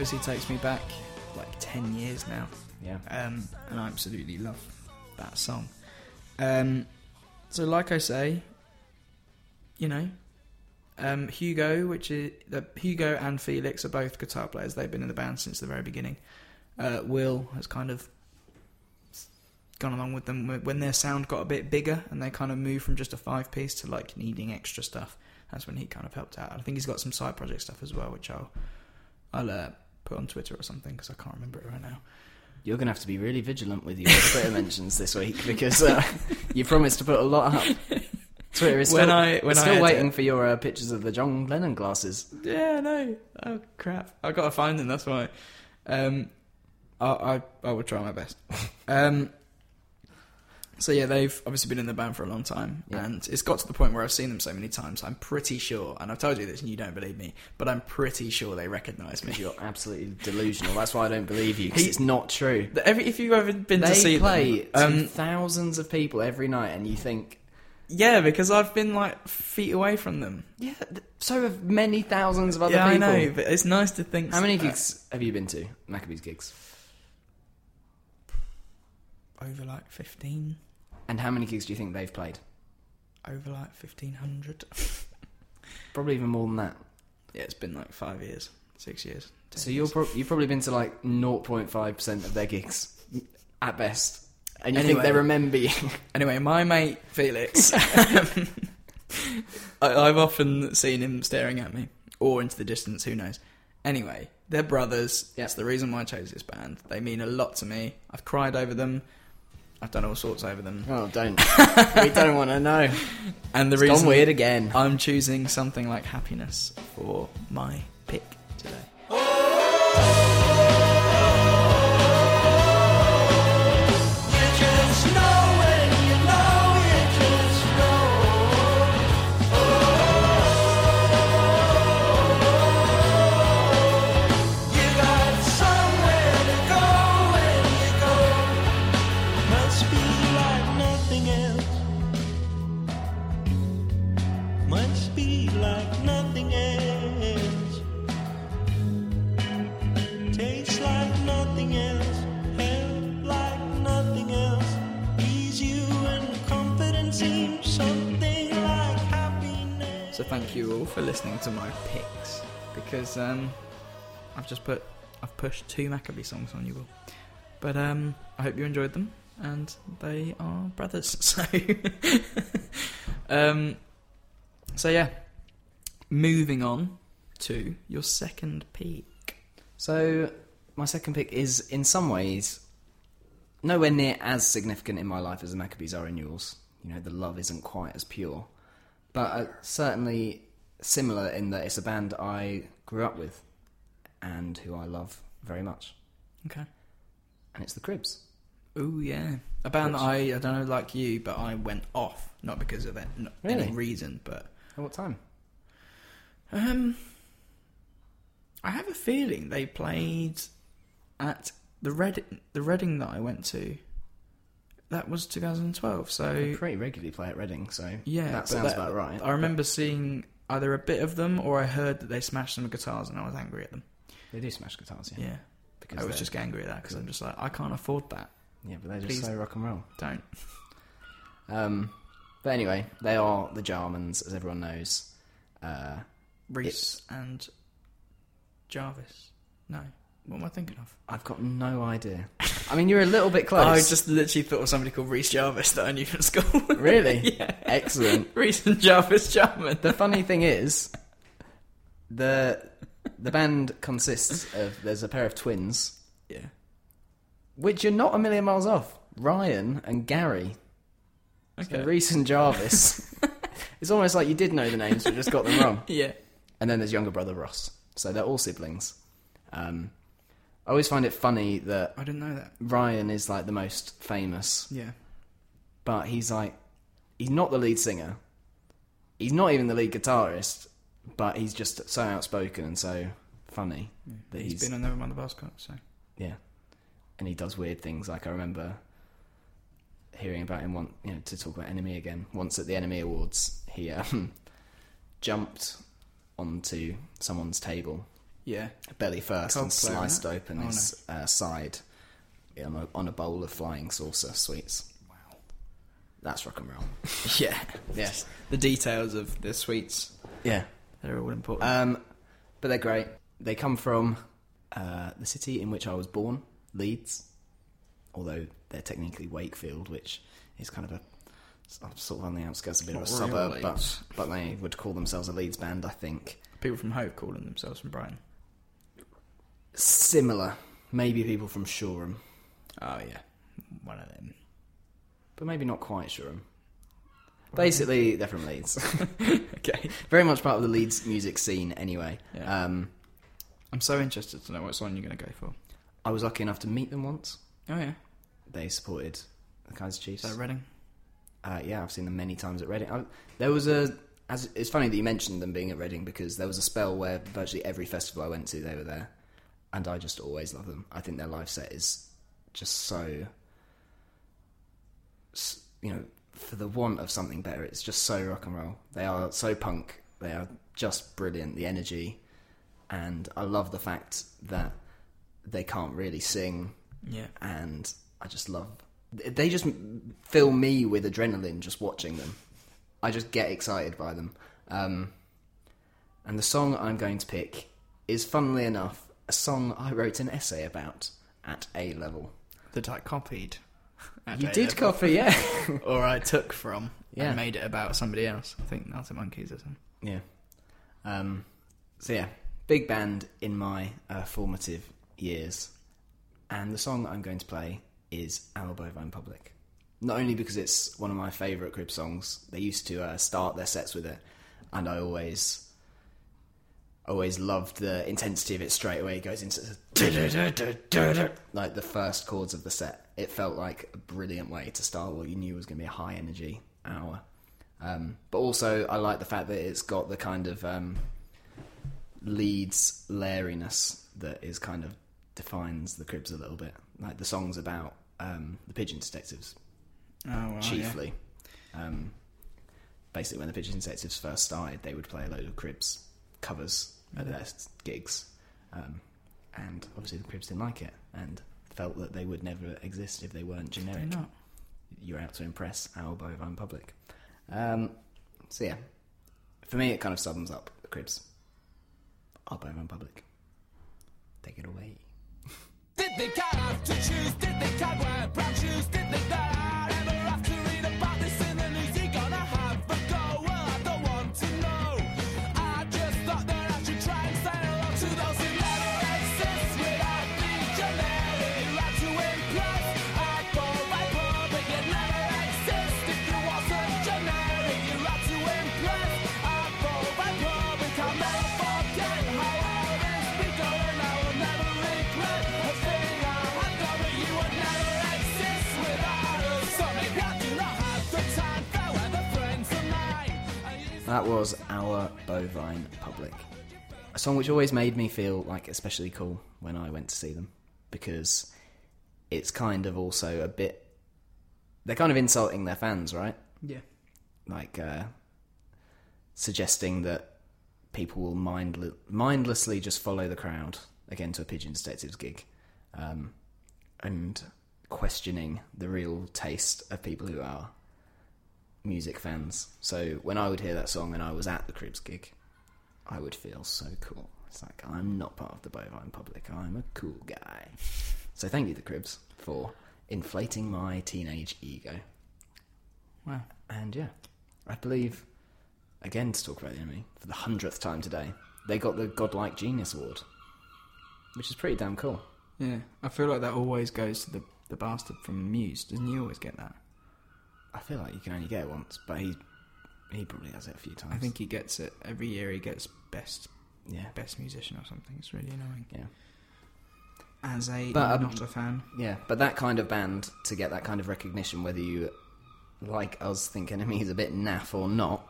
Obviously takes me back like ten years now, Yeah. um, and I absolutely love that song. Um, so, like I say, you know, um, Hugo, which is the Hugo and Felix are both guitar players. They've been in the band since the very beginning. Uh, Will has kind of gone along with them when their sound got a bit bigger and they kind of moved from just a five piece to like needing extra stuff. That's when he kind of helped out. I think he's got some side project stuff as well, which I'll I'll uh, put on Twitter or something because I can't remember it right now. You're going to have to be really vigilant with your Twitter mentions this week because uh, you promised to put a lot up. Twitter is When still, I- when I still waiting to- for your uh, pictures of the John Lennon glasses. Yeah, no. Oh crap! I gotta find them. That's why. Um, I I, I will try my best. Um, so yeah, they've obviously been in the band for a long time, Yeah. and it's got to the point where I've seen them so many times. I'm pretty sure, and I've told you this, and you don't believe me, but I'm pretty sure they recognise me. You're absolutely delusional. That's why I don't believe you because it's not true. Every, if you've ever been They to see play them, to um, thousands of people every night, and you think, yeah, because I've been like feet away from them. yeah, so have many thousands of other yeah, people. I know, but it's nice to think. How many uh, gigs have you been to? Maccabees gigs. over like fifteen, And how many gigs do you think they've played? over like fifteen hundred. Probably even more than that. Yeah, it's been like five years, six years. So you're pro- you've probably been to like 0.5% of their gigs at best. And you think they remember you. Anyway, my mate Felix, I, I've often seen him staring at me or into the distance. Who knows? Anyway, they're brothers. Yeah. That's the reason why I chose this band. They mean a lot to me. I've cried over them. I've done all sorts over them. Oh, don't. we don't want to know. And the It's reason gone weird again. I'm choosing something like happiness for my pick today. So thank you all for listening to my picks because um, I've just put I've pushed two Maccabee songs on you all, but um, I hope you enjoyed them and they are brothers. So um, so yeah, moving on to your second pick. So, my second pick is in some ways nowhere near as significant in my life as the Maccabees are in yours. You know, the love isn't quite as pure. But uh, certainly similar in that it's a band I grew up with and who I love very much. Okay. And it's the Cribs. Oh yeah, a band that I I don't know like you, but I went off not because of it, not any reason, but At what time? Um, I have a feeling they played at the Red the Reading that I went to. That was 2012. They So pretty regularly play at Reading, so yeah, that but sounds about right. I remember seeing either a bit of them or I heard that they smashed some guitars and I was angry at them. They do smash guitars, yeah. Yeah, Because I was they're- just angry at that because I'm just like I can't afford that. Yeah, but they're just Please. so rock and roll. Don't. Um, but anyway, they are the Jarmans, as everyone knows. Uh, Reese and Jarvis. No, what am I thinking of? I've got no idea. I mean, you're a little bit close. I just literally thought of somebody called Reese Jarvis that I knew from school. Really? yeah. Excellent. Reese and Jarvis Jarman. The funny thing is, the the band consists of there's a pair of twins, Yeah. which you're not a million miles off. Ryan and Gary. Okay. So Reese and Jarvis. it's almost like you did know the names, but just got them wrong. Yeah. And then there's younger brother Ross. So they're all siblings. Um, I always find it funny that I didn't know that. Ryan is like the most famous, Yeah. but he's like he's not the lead singer. He's not even the lead guitarist, but he's just so outspoken and so funny that he's he's, been on Never Mind the Buzzcocks, so. yeah, and he does weird things. Like I remember hearing about him one, you know, to talk about NME again. Once at the NME Awards, he um, jumped onto someone's table Yeah. belly first and sliced open Oh, his uh, side on a, on a bowl of flying saucer sweets. Wow, that's rock and roll. Yeah. Yes. The details of the sweets, Yeah, they're all important. um, but they're great. They come from uh, the city in which I was born, Leeds. Although they're technically Wakefield, which is kind of a sort of on the outskirts, a bit of a Not suburb, Leeds. but but they would call themselves a Leeds band, I think. People from Hove calling themselves from Brighton. Similar, maybe people from Shoreham, Oh, yeah. One of them. but maybe not quite Shoreham. Basically, they're from Leeds. Okay. Very much part of the Leeds music scene, anyway. Yeah. Um, I'm so interested to know what song you're going to go for. I was lucky enough to meet them once. Oh, yeah. They supported the Kaiser Chiefs. Is that Reading? Uh, yeah, I've seen them many times at Reading. I, there was a. As, it's funny that you mentioned them being at Reading because there was a spell where virtually every festival I went to, they were there, and I just always love them. I think their live set is just so, you know, for the want of something better, it's just so rock and roll. They are so punk. They are just brilliant. The energy, and I love the fact that they can't really sing Yeah. and I just love. They just fill me with adrenaline just watching them. I just get excited by them. Um, and the song I'm going to pick is, funnily enough, a song I wrote an essay about at A level. That I copied. You A did copy, yeah, or I took from Yeah. and made it about somebody else. I think Arctic Monkeys or something. yeah. Um, so yeah, big band in my uh, formative years, and the song I'm going to play is "Our Bovine Public." Not only because it's one of my favourite Crib songs, they used to uh, start their sets with it, and I always, always loved the intensity of it straight away. It goes into like the first chords of the set. It felt like a brilliant way to start what you knew was going to be a high energy hour. Um, but also, I like the fact that it's got the kind of um, Leeds lairiness that is kind of defines the Cribs a little bit. Like the song's about um, the pigeon detectives Oh, chiefly. Um, basically, when the Pigeon Detectives first started, they would play a load of Cribs covers at their gigs, um, and obviously the Cribs didn't like it and felt that they would never exist if they weren't generic. They're not. You're out to impress our bovine public. Um, so yeah, for me, it kind of sums up the Cribs. Our bovine public. Take it away. Did they have to choose? Did they can't wear brown shoes? Did they not ever have to read about this in the That was Our Bovine Public. A song which always made me feel like especially cool when I went to see them because it's kind of also a bit. They're kind of insulting their fans, right? Yeah. Like uh, suggesting that people will mindle- mindlessly just follow the crowd again to a Pigeon Detectives gig um, and questioning the real taste of people who are music fans. So when I would hear that song and I was at the Cribs gig, I would feel so cool. It's like I'm not part of the bovine public. I'm a cool guy. So thank you, the Cribs, for inflating my teenage ego. Wow. And yeah, I believe again to talk about the NME for the hundredth time today. They got the Godlike Genius Award, which is pretty damn cool. Yeah. I feel like that always goes to the, the bastard from Muse. Doesn't he always get that? I feel like you can only get it once, but he he probably has it a few times. I think he gets it every year. He gets best yeah, best musician or something. It's really annoying. yeah. As a But, um, not a fan, Yeah, but that kind of band to get that kind of recognition, whether you like us think NME is a bit naff or not,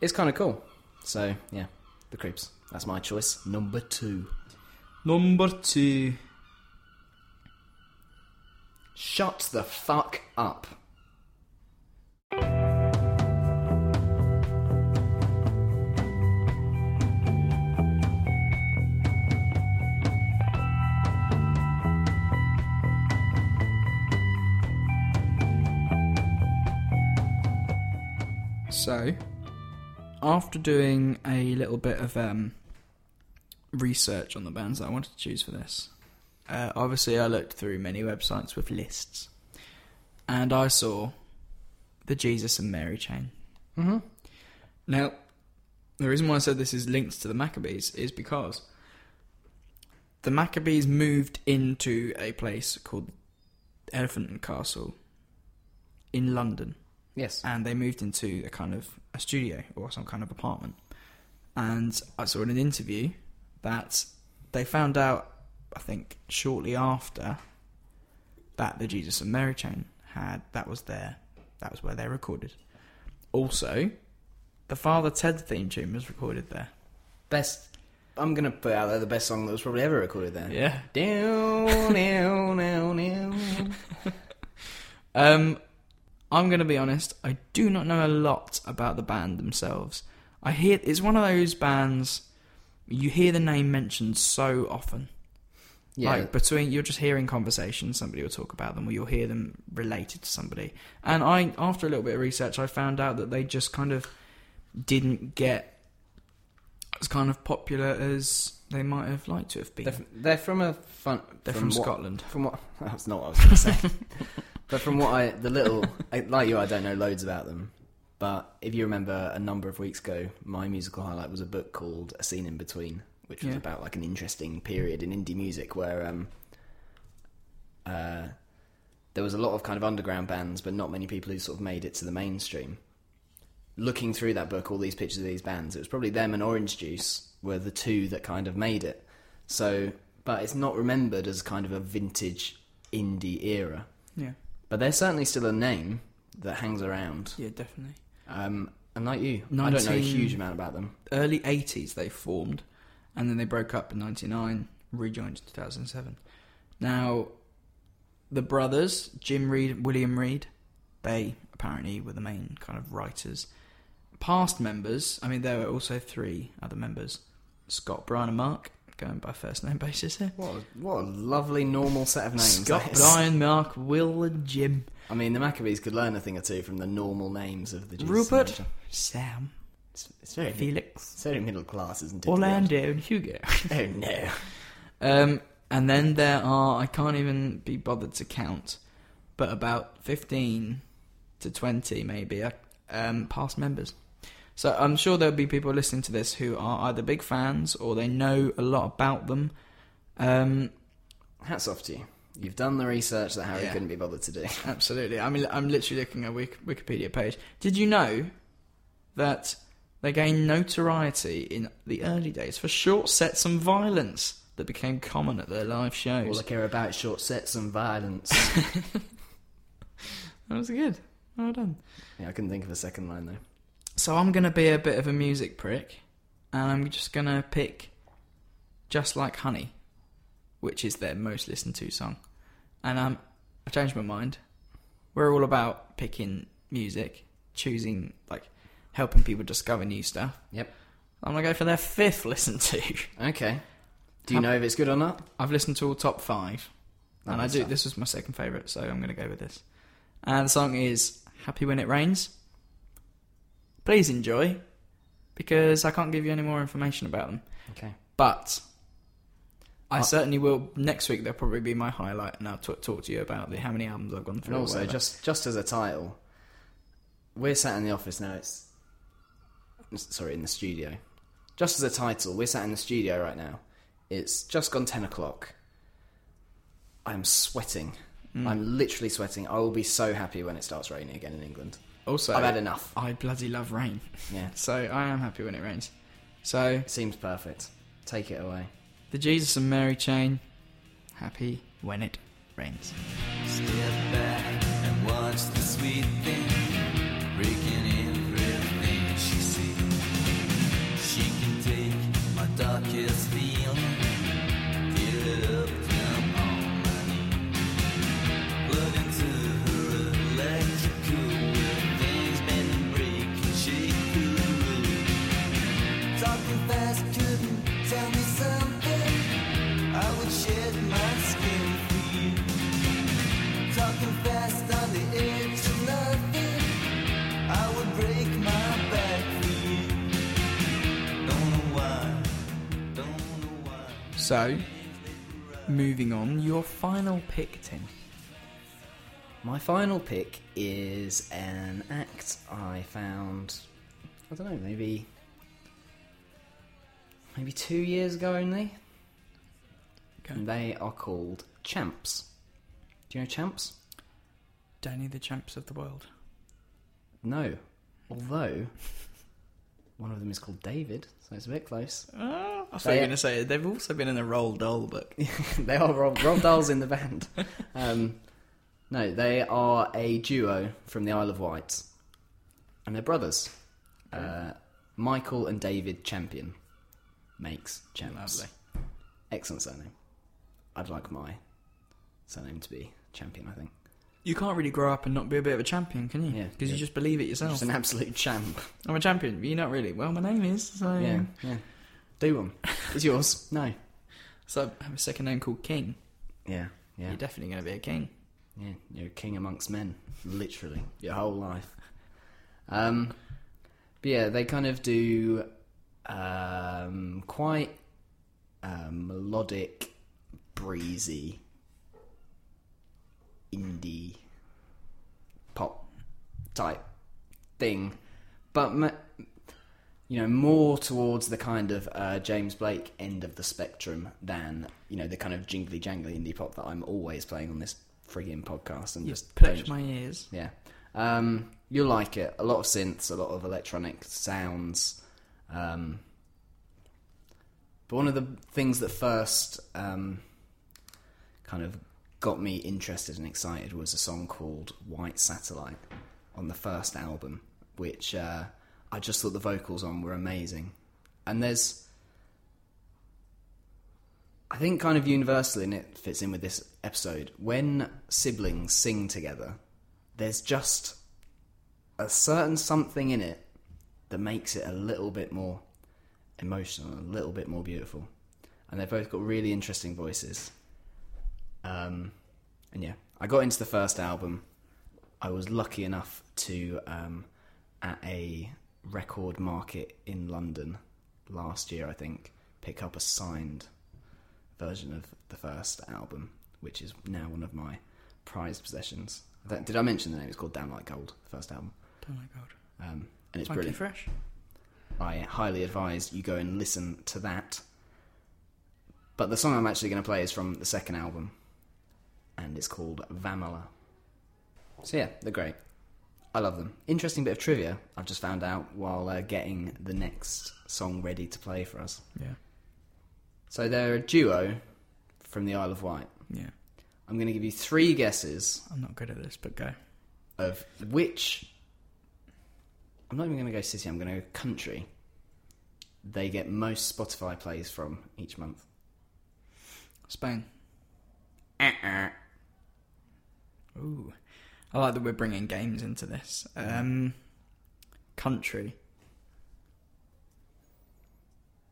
is kind of cool. So yeah, the Cribs. That's my choice. Number two. number two. Shut the fuck up. So, after doing a little bit of um, research on the bands that I wanted to choose for this, uh, obviously I looked through many websites with lists, and I saw the Jesus and Mary chain. Mm-hmm. Now, the reason why I said this is linked to the Maccabees is because the Maccabees moved into a place called Elephant and Castle in London Yes. and they moved into a kind of a studio or some kind of apartment. And I saw in an interview that they found out, I think, shortly after that the Jesus and Mary chain had that was their that was where they recorded. Also, the Father Ted theme tune was recorded there. Best. I'm gonna put out there the best song that was probably ever recorded there. Yeah. Down, down, down, down. Um, I'm going to be honest. I do not know a lot about the band themselves. I hear it's one of those bands you hear the name mentioned so often. Yeah. Like between you're just hearing conversations, somebody will talk about them, or you'll hear them related to somebody. And I, after a little bit of research, I found out that they just kind of didn't get as kind of popular as they might have liked to have been. They're, f- they're from a fun. They're from what- Scotland. From what? That's not what I was going to say. but from what I, the little, I, like you, I don't know loads about them. But if you remember, a number of weeks ago, my musical highlight was a book called A Scene in Between, which was Yeah. about like an interesting period in indie music where um, uh, there was a lot of kind of underground bands, but not many people who sort of made it to the mainstream. Looking through that book, all these pictures of these bands, it was probably them and Orange Juice were the two that kind of made it. So, but it's not remembered as kind of a vintage indie era. yeah, But there's certainly still a name that hangs around. yeah, definitely. Um, and like you, I don't know a huge amount about them. early 80s they formed and then they broke up in 99 rejoined in 2007 now the brothers jim reid william reid they apparently were the main kind of writers past members i mean there were also three other members scott brian and mark going by first name basis here What a, what a lovely normal set of names. scott brian mark will and jim I mean, the Maccabees could learn a thing or two from the normal names of the Jesus rupert Nation. sam It's, it's very felix it's very middle class, isn't it? orlando and hugo? Oh no. Um, and then there are, I can't even be bothered to count, but about 15 to 20 maybe um, past members. So I'm sure there'll be people listening to this who are either big fans or they know a lot about them. Um, Hats off to you. You've done the research that Harry Yeah. couldn't be bothered to do. absolutely. I mean, I'm literally looking at a Wikipedia page. Did you know that they gained notoriety in the early days for short sets and violence that became common at their live shows? All I care about is short sets and violence. That was good. Well done. yeah, I couldn't think of a second line though. So I'm going to be a bit of a music prick, and I'm just going to pick Just Like Honey, which is their most listened to song. And um, I changed my mind. We're all about picking music, choosing, like, helping people discover new stuff. Yep. I'm going to go for their fifth listen to. Okay. Do you How- know if it's good or not? I've listened to all top five, and I do. This was my second favourite, so I'm going to go with this. And the song is "Happy When It Rains." Please enjoy, because I can't give you any more information about them. Okay. But I Uh, certainly will. Next week, they'll probably be my highlight, and I'll talk, talk to you about the how many albums I've gone through. or also, just just as a title, we're sat in the office now. It's sorry, in the studio. Just as a title, we're sat in the studio right now. It's just gone ten o'clock. I'm sweating. Mm. I'm literally sweating. I will be so happy when it starts raining again in England. Also I've had enough. I bloody love rain, Yeah, so I am happy when it rains. So it seems perfect. Take it away. the Jesus and Mary chain, happy when it rains. Step back and watch the sweet thing breaking everything she sees. She can take my darkest So, moving on, your final pick, Tim. My final pick is an act I found. I don't know, maybe maybe two years ago only. Okay. And they are called Champs. Do you know Champs? Danny, the champs of the world. No. Although one of them is called David, so it's a bit close. Oh, I thought you were going to say they've also been in the Roald Dahl book. they are Rob, Rob Dahl's in the band. Um, no, they are a duo from the Isle of Wight, and they're brothers. Uh, Michael and David Champion makes Champs. Lovely. Excellent surname. I'd like my surname to be Champion. I think. You can't really grow up and not be a bit of a champion, can you? Yeah, Because yeah. you just believe it yourself. just an absolute champ. I'm a champion, you're not really. Well, my name is. So, Yeah, yeah. Do one. It's yours? No. so I have a second name called King. Yeah, yeah. You're definitely going to be a king. Yeah, you're a king amongst men, literally, your whole life. Um, but yeah, they kind of do um, quite um, melodic, breezy, indie pop type thing, but ma- you know more towards the kind of uh, James Blake end of the spectrum than you know the kind of jingly jangly indie pop that I'm always playing on this frigging podcast and You just perch my ears. yeah. Um, you'll like it. A lot of synths, a lot of electronic sounds. Um, but one of the things that first um, kind of got me interested and excited was a song called White Satellite on the first album, which uh, I just thought the vocals on were amazing. And there's. I think kind of universally, and it fits in with this episode, when siblings sing together, there's just a certain something in it that makes it a little bit more emotional, a little bit more beautiful. And they've both got really interesting voices. Um, and yeah, I got into the first album. I was lucky enough to, um, at a record market in London last year, I think, pick up a signed version of the first album, which is now one of my prized possessions. Don't- Did I mention the name? It's called Down Like Gold, the first album. Oh my god. Um, and it's Funky brilliant. fresh. I highly advise you go and listen to that. But the song I'm actually going to play is from the second album, and it's called Vamala. So yeah, they're great. I love them. Interesting bit of trivia I've just found out while uh, getting the next song ready to play for us. Yeah. So they're a duo from the Isle of Wight. Yeah. I'm going to give you three guesses I'm not good at this, but go. of which. I'm not even going to go city. I'm going to go country. They get most Spotify plays from each month. Spain. Ooh. I like that we're bringing games into this. Um, country.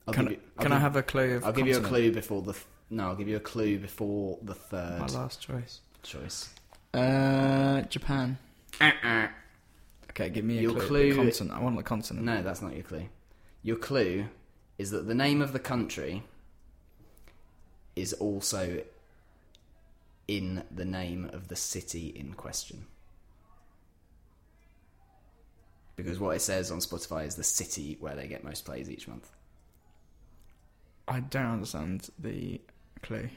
I'll Can, you, I'll I have a clue of I'll give you a clue before the. Th- no, I'll give you a clue before the third My last choice. choice. Uh, Japan. Okay, give me a Your clue. clue- The continent. I want the continent. No, that's not your clue. Your clue is that the name of the country is also in the name of the city in question. Because what it says on Spotify is the city where they get most plays each month. I don't understand the clue.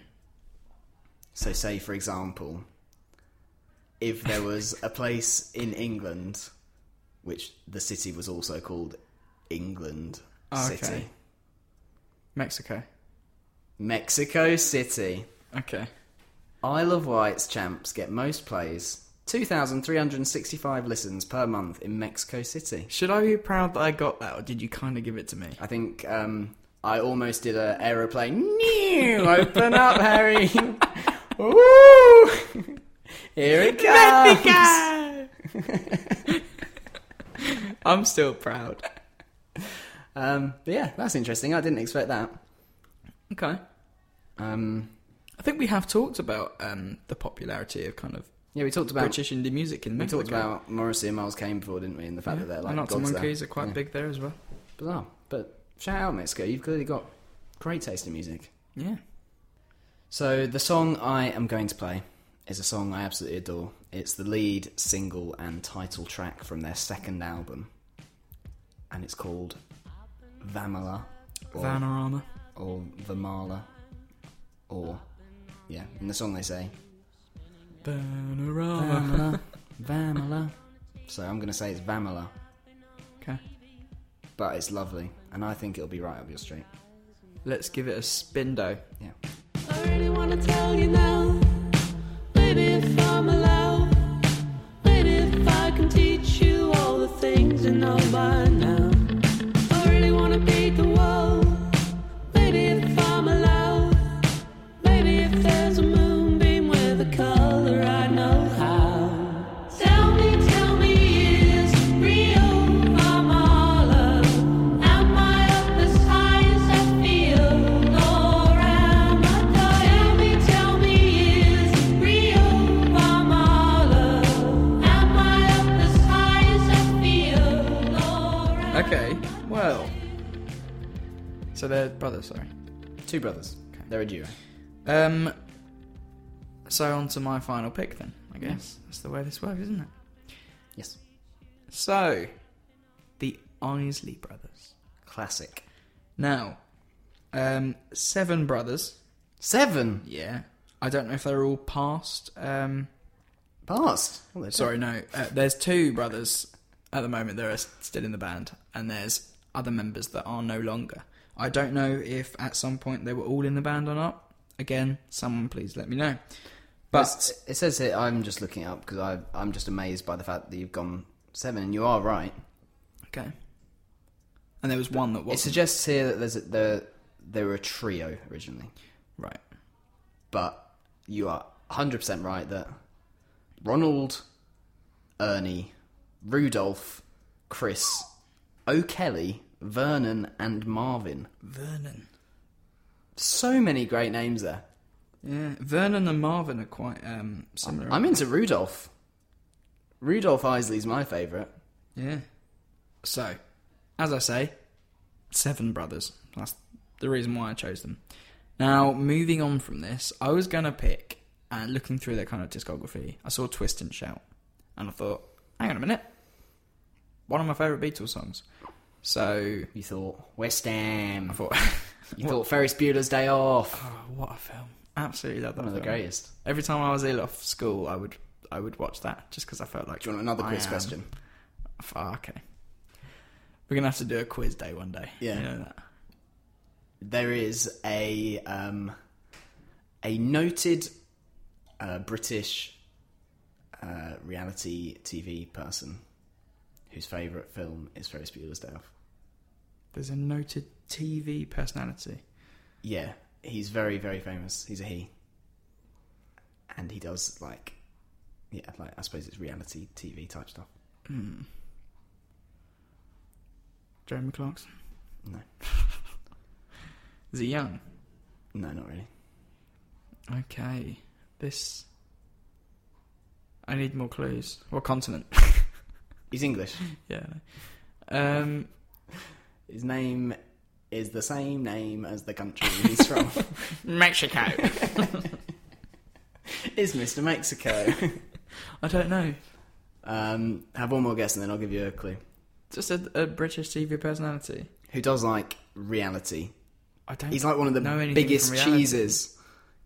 So, say for example, if there was a place in England, which the city was also called England Okay. City, Mexico. Mexico City, Okay. Isle of Wight's champs get most plays, 2,365 listens per month in Mexico City. Should I be proud that I got that, or did you kind of give it to me? I think um, I almost did an aeroplane. New, open up, Harry. Woo! Here it comes. I'm still proud. Um, but yeah, that's interesting. I didn't expect that. Okay. Um, I think we have talked about um, the popularity of kind of yeah, we talked about British indie music in Mexico. we talked about Morrissey and Miles Kane before, didn't we? And the fact yeah. that they're like Arctic Monkeys are quite Yeah. big there as well. Bizarre, but shout out Mexico. You've clearly got great taste in music. Yeah. So the song I am going to play is a song I absolutely adore. It's the lead single and title track from their second album, and it's called Vamala or, Vanarama. or Vamala or yeah. In the song they say Vanarama. Vamala, Vamala. So I'm going to say it's Vamala, Okay. but it's lovely, and I think it'll be right up your street. Let's give it a spindo. Yeah. I really wanna tell you now, baby, if I'm allowed, baby, if I can teach you all the things you know by they're brothers. Sorry. Two brothers. They're a duo. Um. So on to my final pick then. I guess that's the way this works, isn't it? Yes. So, the Isley brothers. Classic. Now, um, seven brothers. Seven. Yeah. I don't know if they're all past. Um, Past. They're sorry, no. Uh, there's two brothers at the moment that are still in the band, and there's other members that are no longer. I don't know if at some point they were all in the band or not. Again, someone please let me know. But It's- it says here, I'm just looking up because I, I'm just amazed by the fact that you've gone seven, and you are right. okay. And there was one that It suggests here that there's a, there, they were a trio originally, right. but you are 100% right that Ronald, Ernie, Rudolph, Chris, O'Kelly, Vernon, and Marvin. Vernon. So many great names there. Yeah, Vernon and Marvin are quite um, similar. I'm into Rudolph. Rudolph Isley's my favourite. Yeah. So, as I say, seven brothers. That's the reason why I chose them. Now, moving on from this, I was going to pick, and looking through their kind of discography, I saw Twist and Shout. And I thought, hang on a minute. One of my favourite Beatles songs. So, You thought West Ham. I thought, You thought Ferris Bueller's Day Off. oh, what a film. Absolutely love that One of the greatest. Every time I was ill off school, I would I would watch that just because I felt like. Do you want another I quiz am- question? Oh, okay. We're gonna have to do a quiz day one day. Yeah. You know. There is a um, a noted uh, British uh, reality TV person whose favourite film is Ferris Bueller's Day Off. There's a noted TV personality. Yeah, he's very very famous. He's a he, and he does like yeah, like I suppose it's reality TV type stuff. Hmm. Jeremy Clarkson. No, Is he young? no, not really. Okay. This. I need more clues. What continent? He's English. yeah. Um. His name is the same name as the country he's from. Mexico. is Mr. Mexico. I don't know. um, have one more guess and then I'll give you a clue. Just a, a British TV personality. Who does like reality? I don't. He's like one of the anything biggest from reality. cheeses.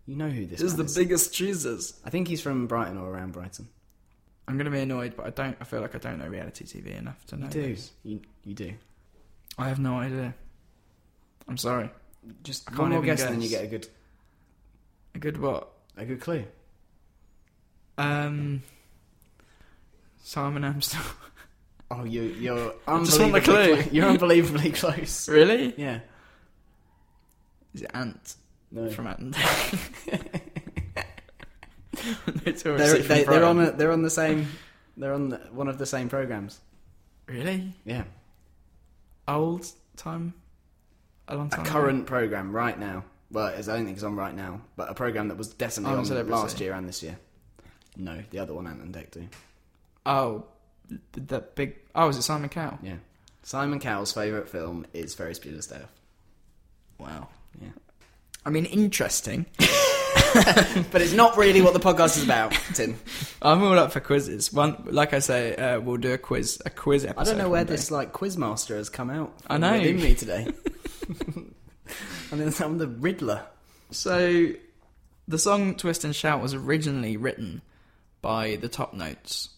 You know who this, This is man the biggest cheeses. I think he's from Brighton or around Brighton. I'm gonna be annoyed, but I don't. I feel like I don't know reality TV enough to know. You do. this. You, you do. I have no idea. I'm sorry. Just I can't one more even guess, and then you get a good A good what? a good clue. Um. Simon Amstell. Oh, you you're I just want the unbelievably clue. clo- You're unbelievably close. really? Yeah. Is it Ant No. from Ant? they're, they, they're on a, they're on the same they're on the, one of the same programs. Really? Yeah. Old time? A long A time. ago? current program right now. Well, it's, I don't think it's on right now, but a program that was definitely on Celebrity. last year and this year. No, the other one Ant and Dec do. Oh, th- that big. Oh, is it Simon Cowell? Yeah. Simon Cowell's favourite film is Ferris Bueller's Day Off. Wow. Yeah. I mean, interesting. but it's not really what the podcast is about, Tim. I'm all up for quizzes. One, like I say, uh, we'll do a quiz, a quiz episode. I don't know where day. this like quizmaster has come out. I know. within me today. I mean, I'm the Riddler. So, the song "Twist and Shout" was originally written by the Top Notes,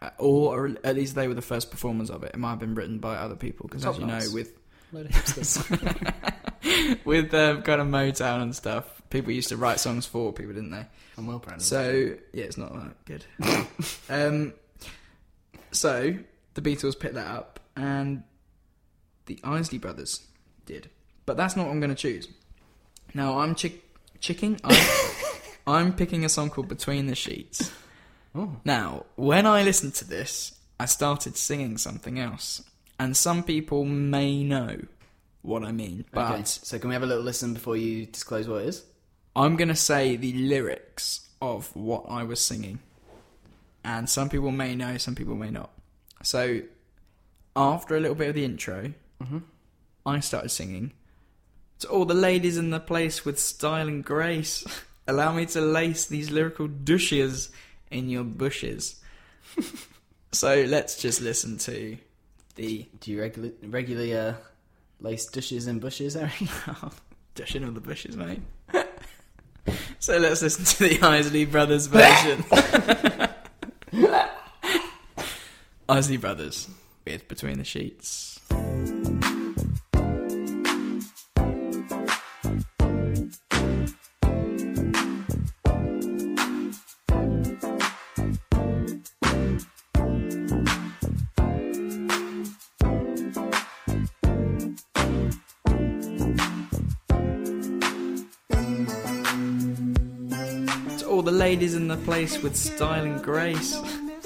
Uh, or at least they were the first performers of it. It might have been written by other people because, as you Notes. know, with Load of with um, kind of Motown and stuff, people used to write songs for people, didn't they? I'm well proud of. So yeah, it's not that good. um, so the Beatles picked that up, and the Isley Brothers did. But that's not what I'm going to choose. Now I'm chick chicking. I'm, I'm picking a song called "Between the Sheets." Oh. Now, when I listened to this, I started singing something else, and some people may know what I mean, but Okay, so can we have a little listen before you disclose what it is? I'm going to say the lyrics of what I was singing. And some people may know, some people may not. So, after a little bit of the intro, I started singing. To all the ladies in the place with style and grace, allow me to lace these lyrical douches in your bushes. so, let's just listen to the Do you regular, regularly uh, lace dishes and bushes? Dash in all the bushes, mate. So let's listen to the Isley Brothers version. Isley Brothers with Between the Sheets. The ladies in the place with style and grace,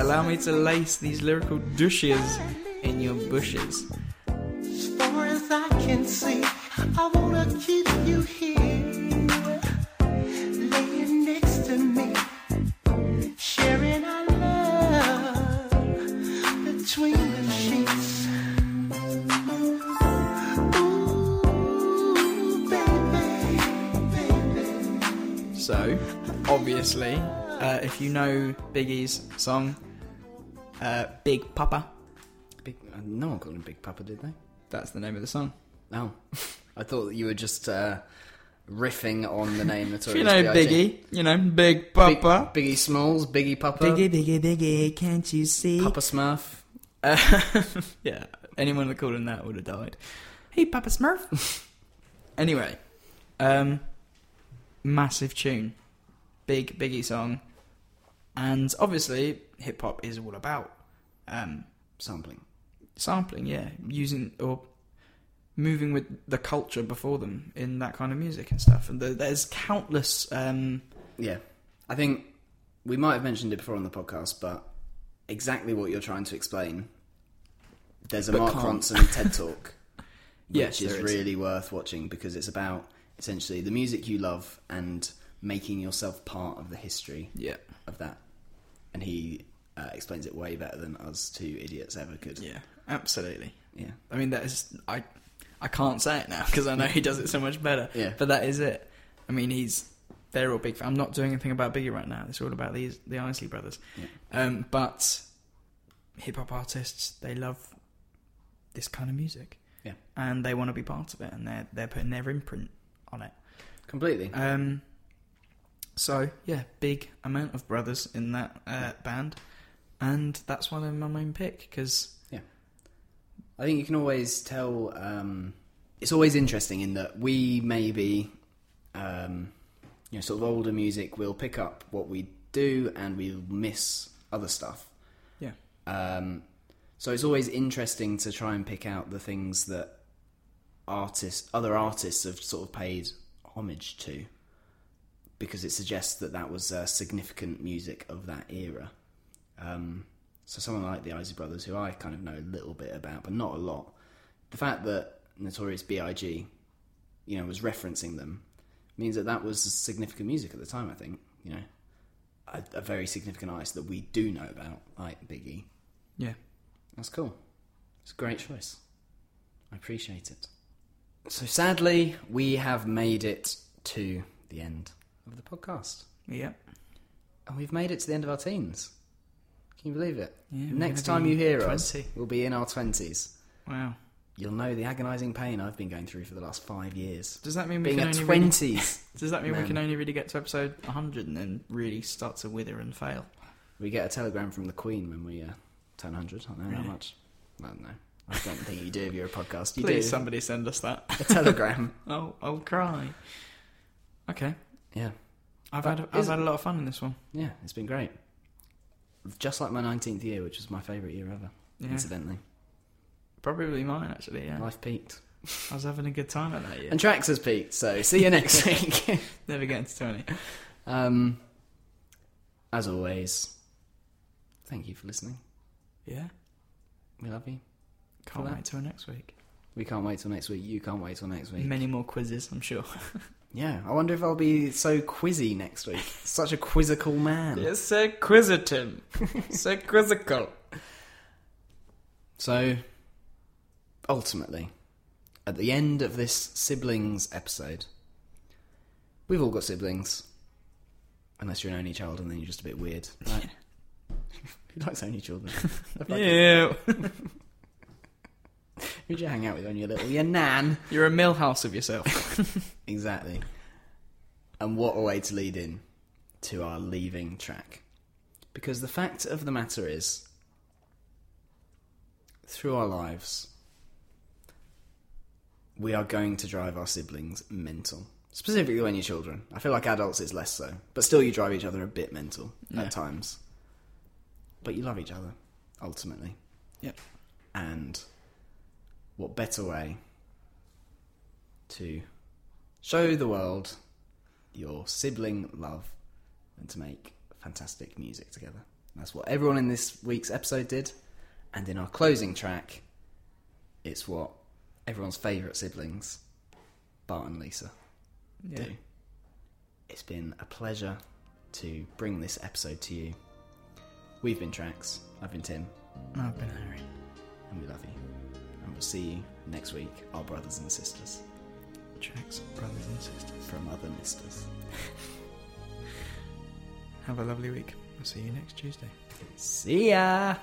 allow me to lace these lyrical douches in your bushes. As far as I can see, I obviously, uh, if you know Biggie's song, uh, Big Poppa, Big, uh, no one called him Big Poppa, did they? that's the name of the song. Oh, I thought that you were just uh, riffing on the name If you know B.I.G. Biggie, you know Big Big- Papa. Biggie Smalls, Biggie Papa, Biggie, Biggie, Biggie, can't you see? Papa Smurf. Uh, yeah, anyone that called him that would have died. Hey, Papa Smurf. anyway, um, massive tune, big Biggie song, and obviously hip hop is all about um, Sampling. sampling. Yeah, using or moving with the culture before them in that kind of music and stuff. And the, there's countless. Um, Yeah. I think we might have mentioned it before on the podcast, but exactly what you're trying to explain. There's a Mark can't. Ronson TED Talk, Yes, which is really worth watching because it's about essentially the music you love and making yourself part of the history yeah, of that. And he uh, explains it way better than us two idiots ever could. yeah, absolutely. Yeah. I mean, that is I I can't say it now because I know he does it so much better. Yeah. But that is it. I mean, he's they're all big. Fan. I'm not doing anything about Biggie right now. It's all about these the Isley brothers. Yeah. Um, but hip hop artists they love this kind of music. Yeah. And they want to be part of it, and they're they're putting their imprint on it. Completely. Um, so yeah, big amount of brothers in that uh, band, and that's why they're my main pick because yeah, I think you can always tell. Um, it's always interesting in that we maybe, um, you know, sort of older music. We'll pick up what we do, and we'll miss other stuff. yeah, Um, so it's always interesting to try and pick out the things that artists, other artists, have sort of paid homage to, because it suggests that that was uh, significant music of that era. Um, so someone like the Isley Brothers, who I kind of know a little bit about, but not a lot, the fact that Notorious B.I.G. you know was referencing them means that that was significant music at the time. I think you know a, a very significant artist that we do know about, like Biggie. yeah. That's cool. It's a great choice. I appreciate it. So sadly, we have made it to the end of the podcast. Yep. And we've made it to the end of our teens. Can you believe it? Yeah, Next time you hear us, we'll be in our 20s. Wow. You'll know the agonising pain I've been going through for the last five years. Does that mean we Being can a only really, 20s. Does that mean we can only really get to episode 100 and then really start to wither and fail? we get a telegram from the Queen when we uh, turn 100. I don't know how much. I don't know. I don't think you do if you're a podcast. You Please, do. somebody send us that. A telegram. oh, I'll cry. Okay. Yeah. I've But had I've had a lot of fun in this one. Yeah, it's been great. Just like my 19th year, which was my favourite year ever, Yeah. incidentally. Probably mine actually. Yeah. Life peaked. I was having a good time at that year. And Tracks has peaked, so see you next week. Never getting to twenty. um, as always, thank you for listening. Yeah. We love you. Can't wait till next week. We can't wait till next week. You can't wait till next week. Many more quizzes, I'm sure. Yeah, I wonder if I'll be so quizzy next week. Such a quizzical man. Yes, so quizzitive. so quizzical. So, ultimately, at the end of this siblings episode, we've all got siblings. Unless you're an only child and then you're just a bit weird. Right? Who likes only children? Yeah. Who'd you hang out with when you were little? Your nan. You're a Milhouse of yourself. Exactly. And what a way to lead in to our leaving track. Because the fact of the matter is, through our lives, we are going to drive our siblings mental. Specifically when you're children. I feel like adults it's less so. But still, you drive each other a bit mental Yeah. at times. But you love each other, ultimately. Yep. And what better way to show the world your sibling love than to make fantastic music together. That's what everyone in this week's episode did. And in our closing track, it's what everyone's favourite siblings, Bart and Lisa, yeah. do. It's been a pleasure to bring this episode to you. We've been Tracks. I've been Tim, I've been Harry. and we love you. We'll see you next week, our brothers and sisters Tracks, brothers and sisters. from other misters. Have a lovely week. I'll see you next Tuesday. See ya!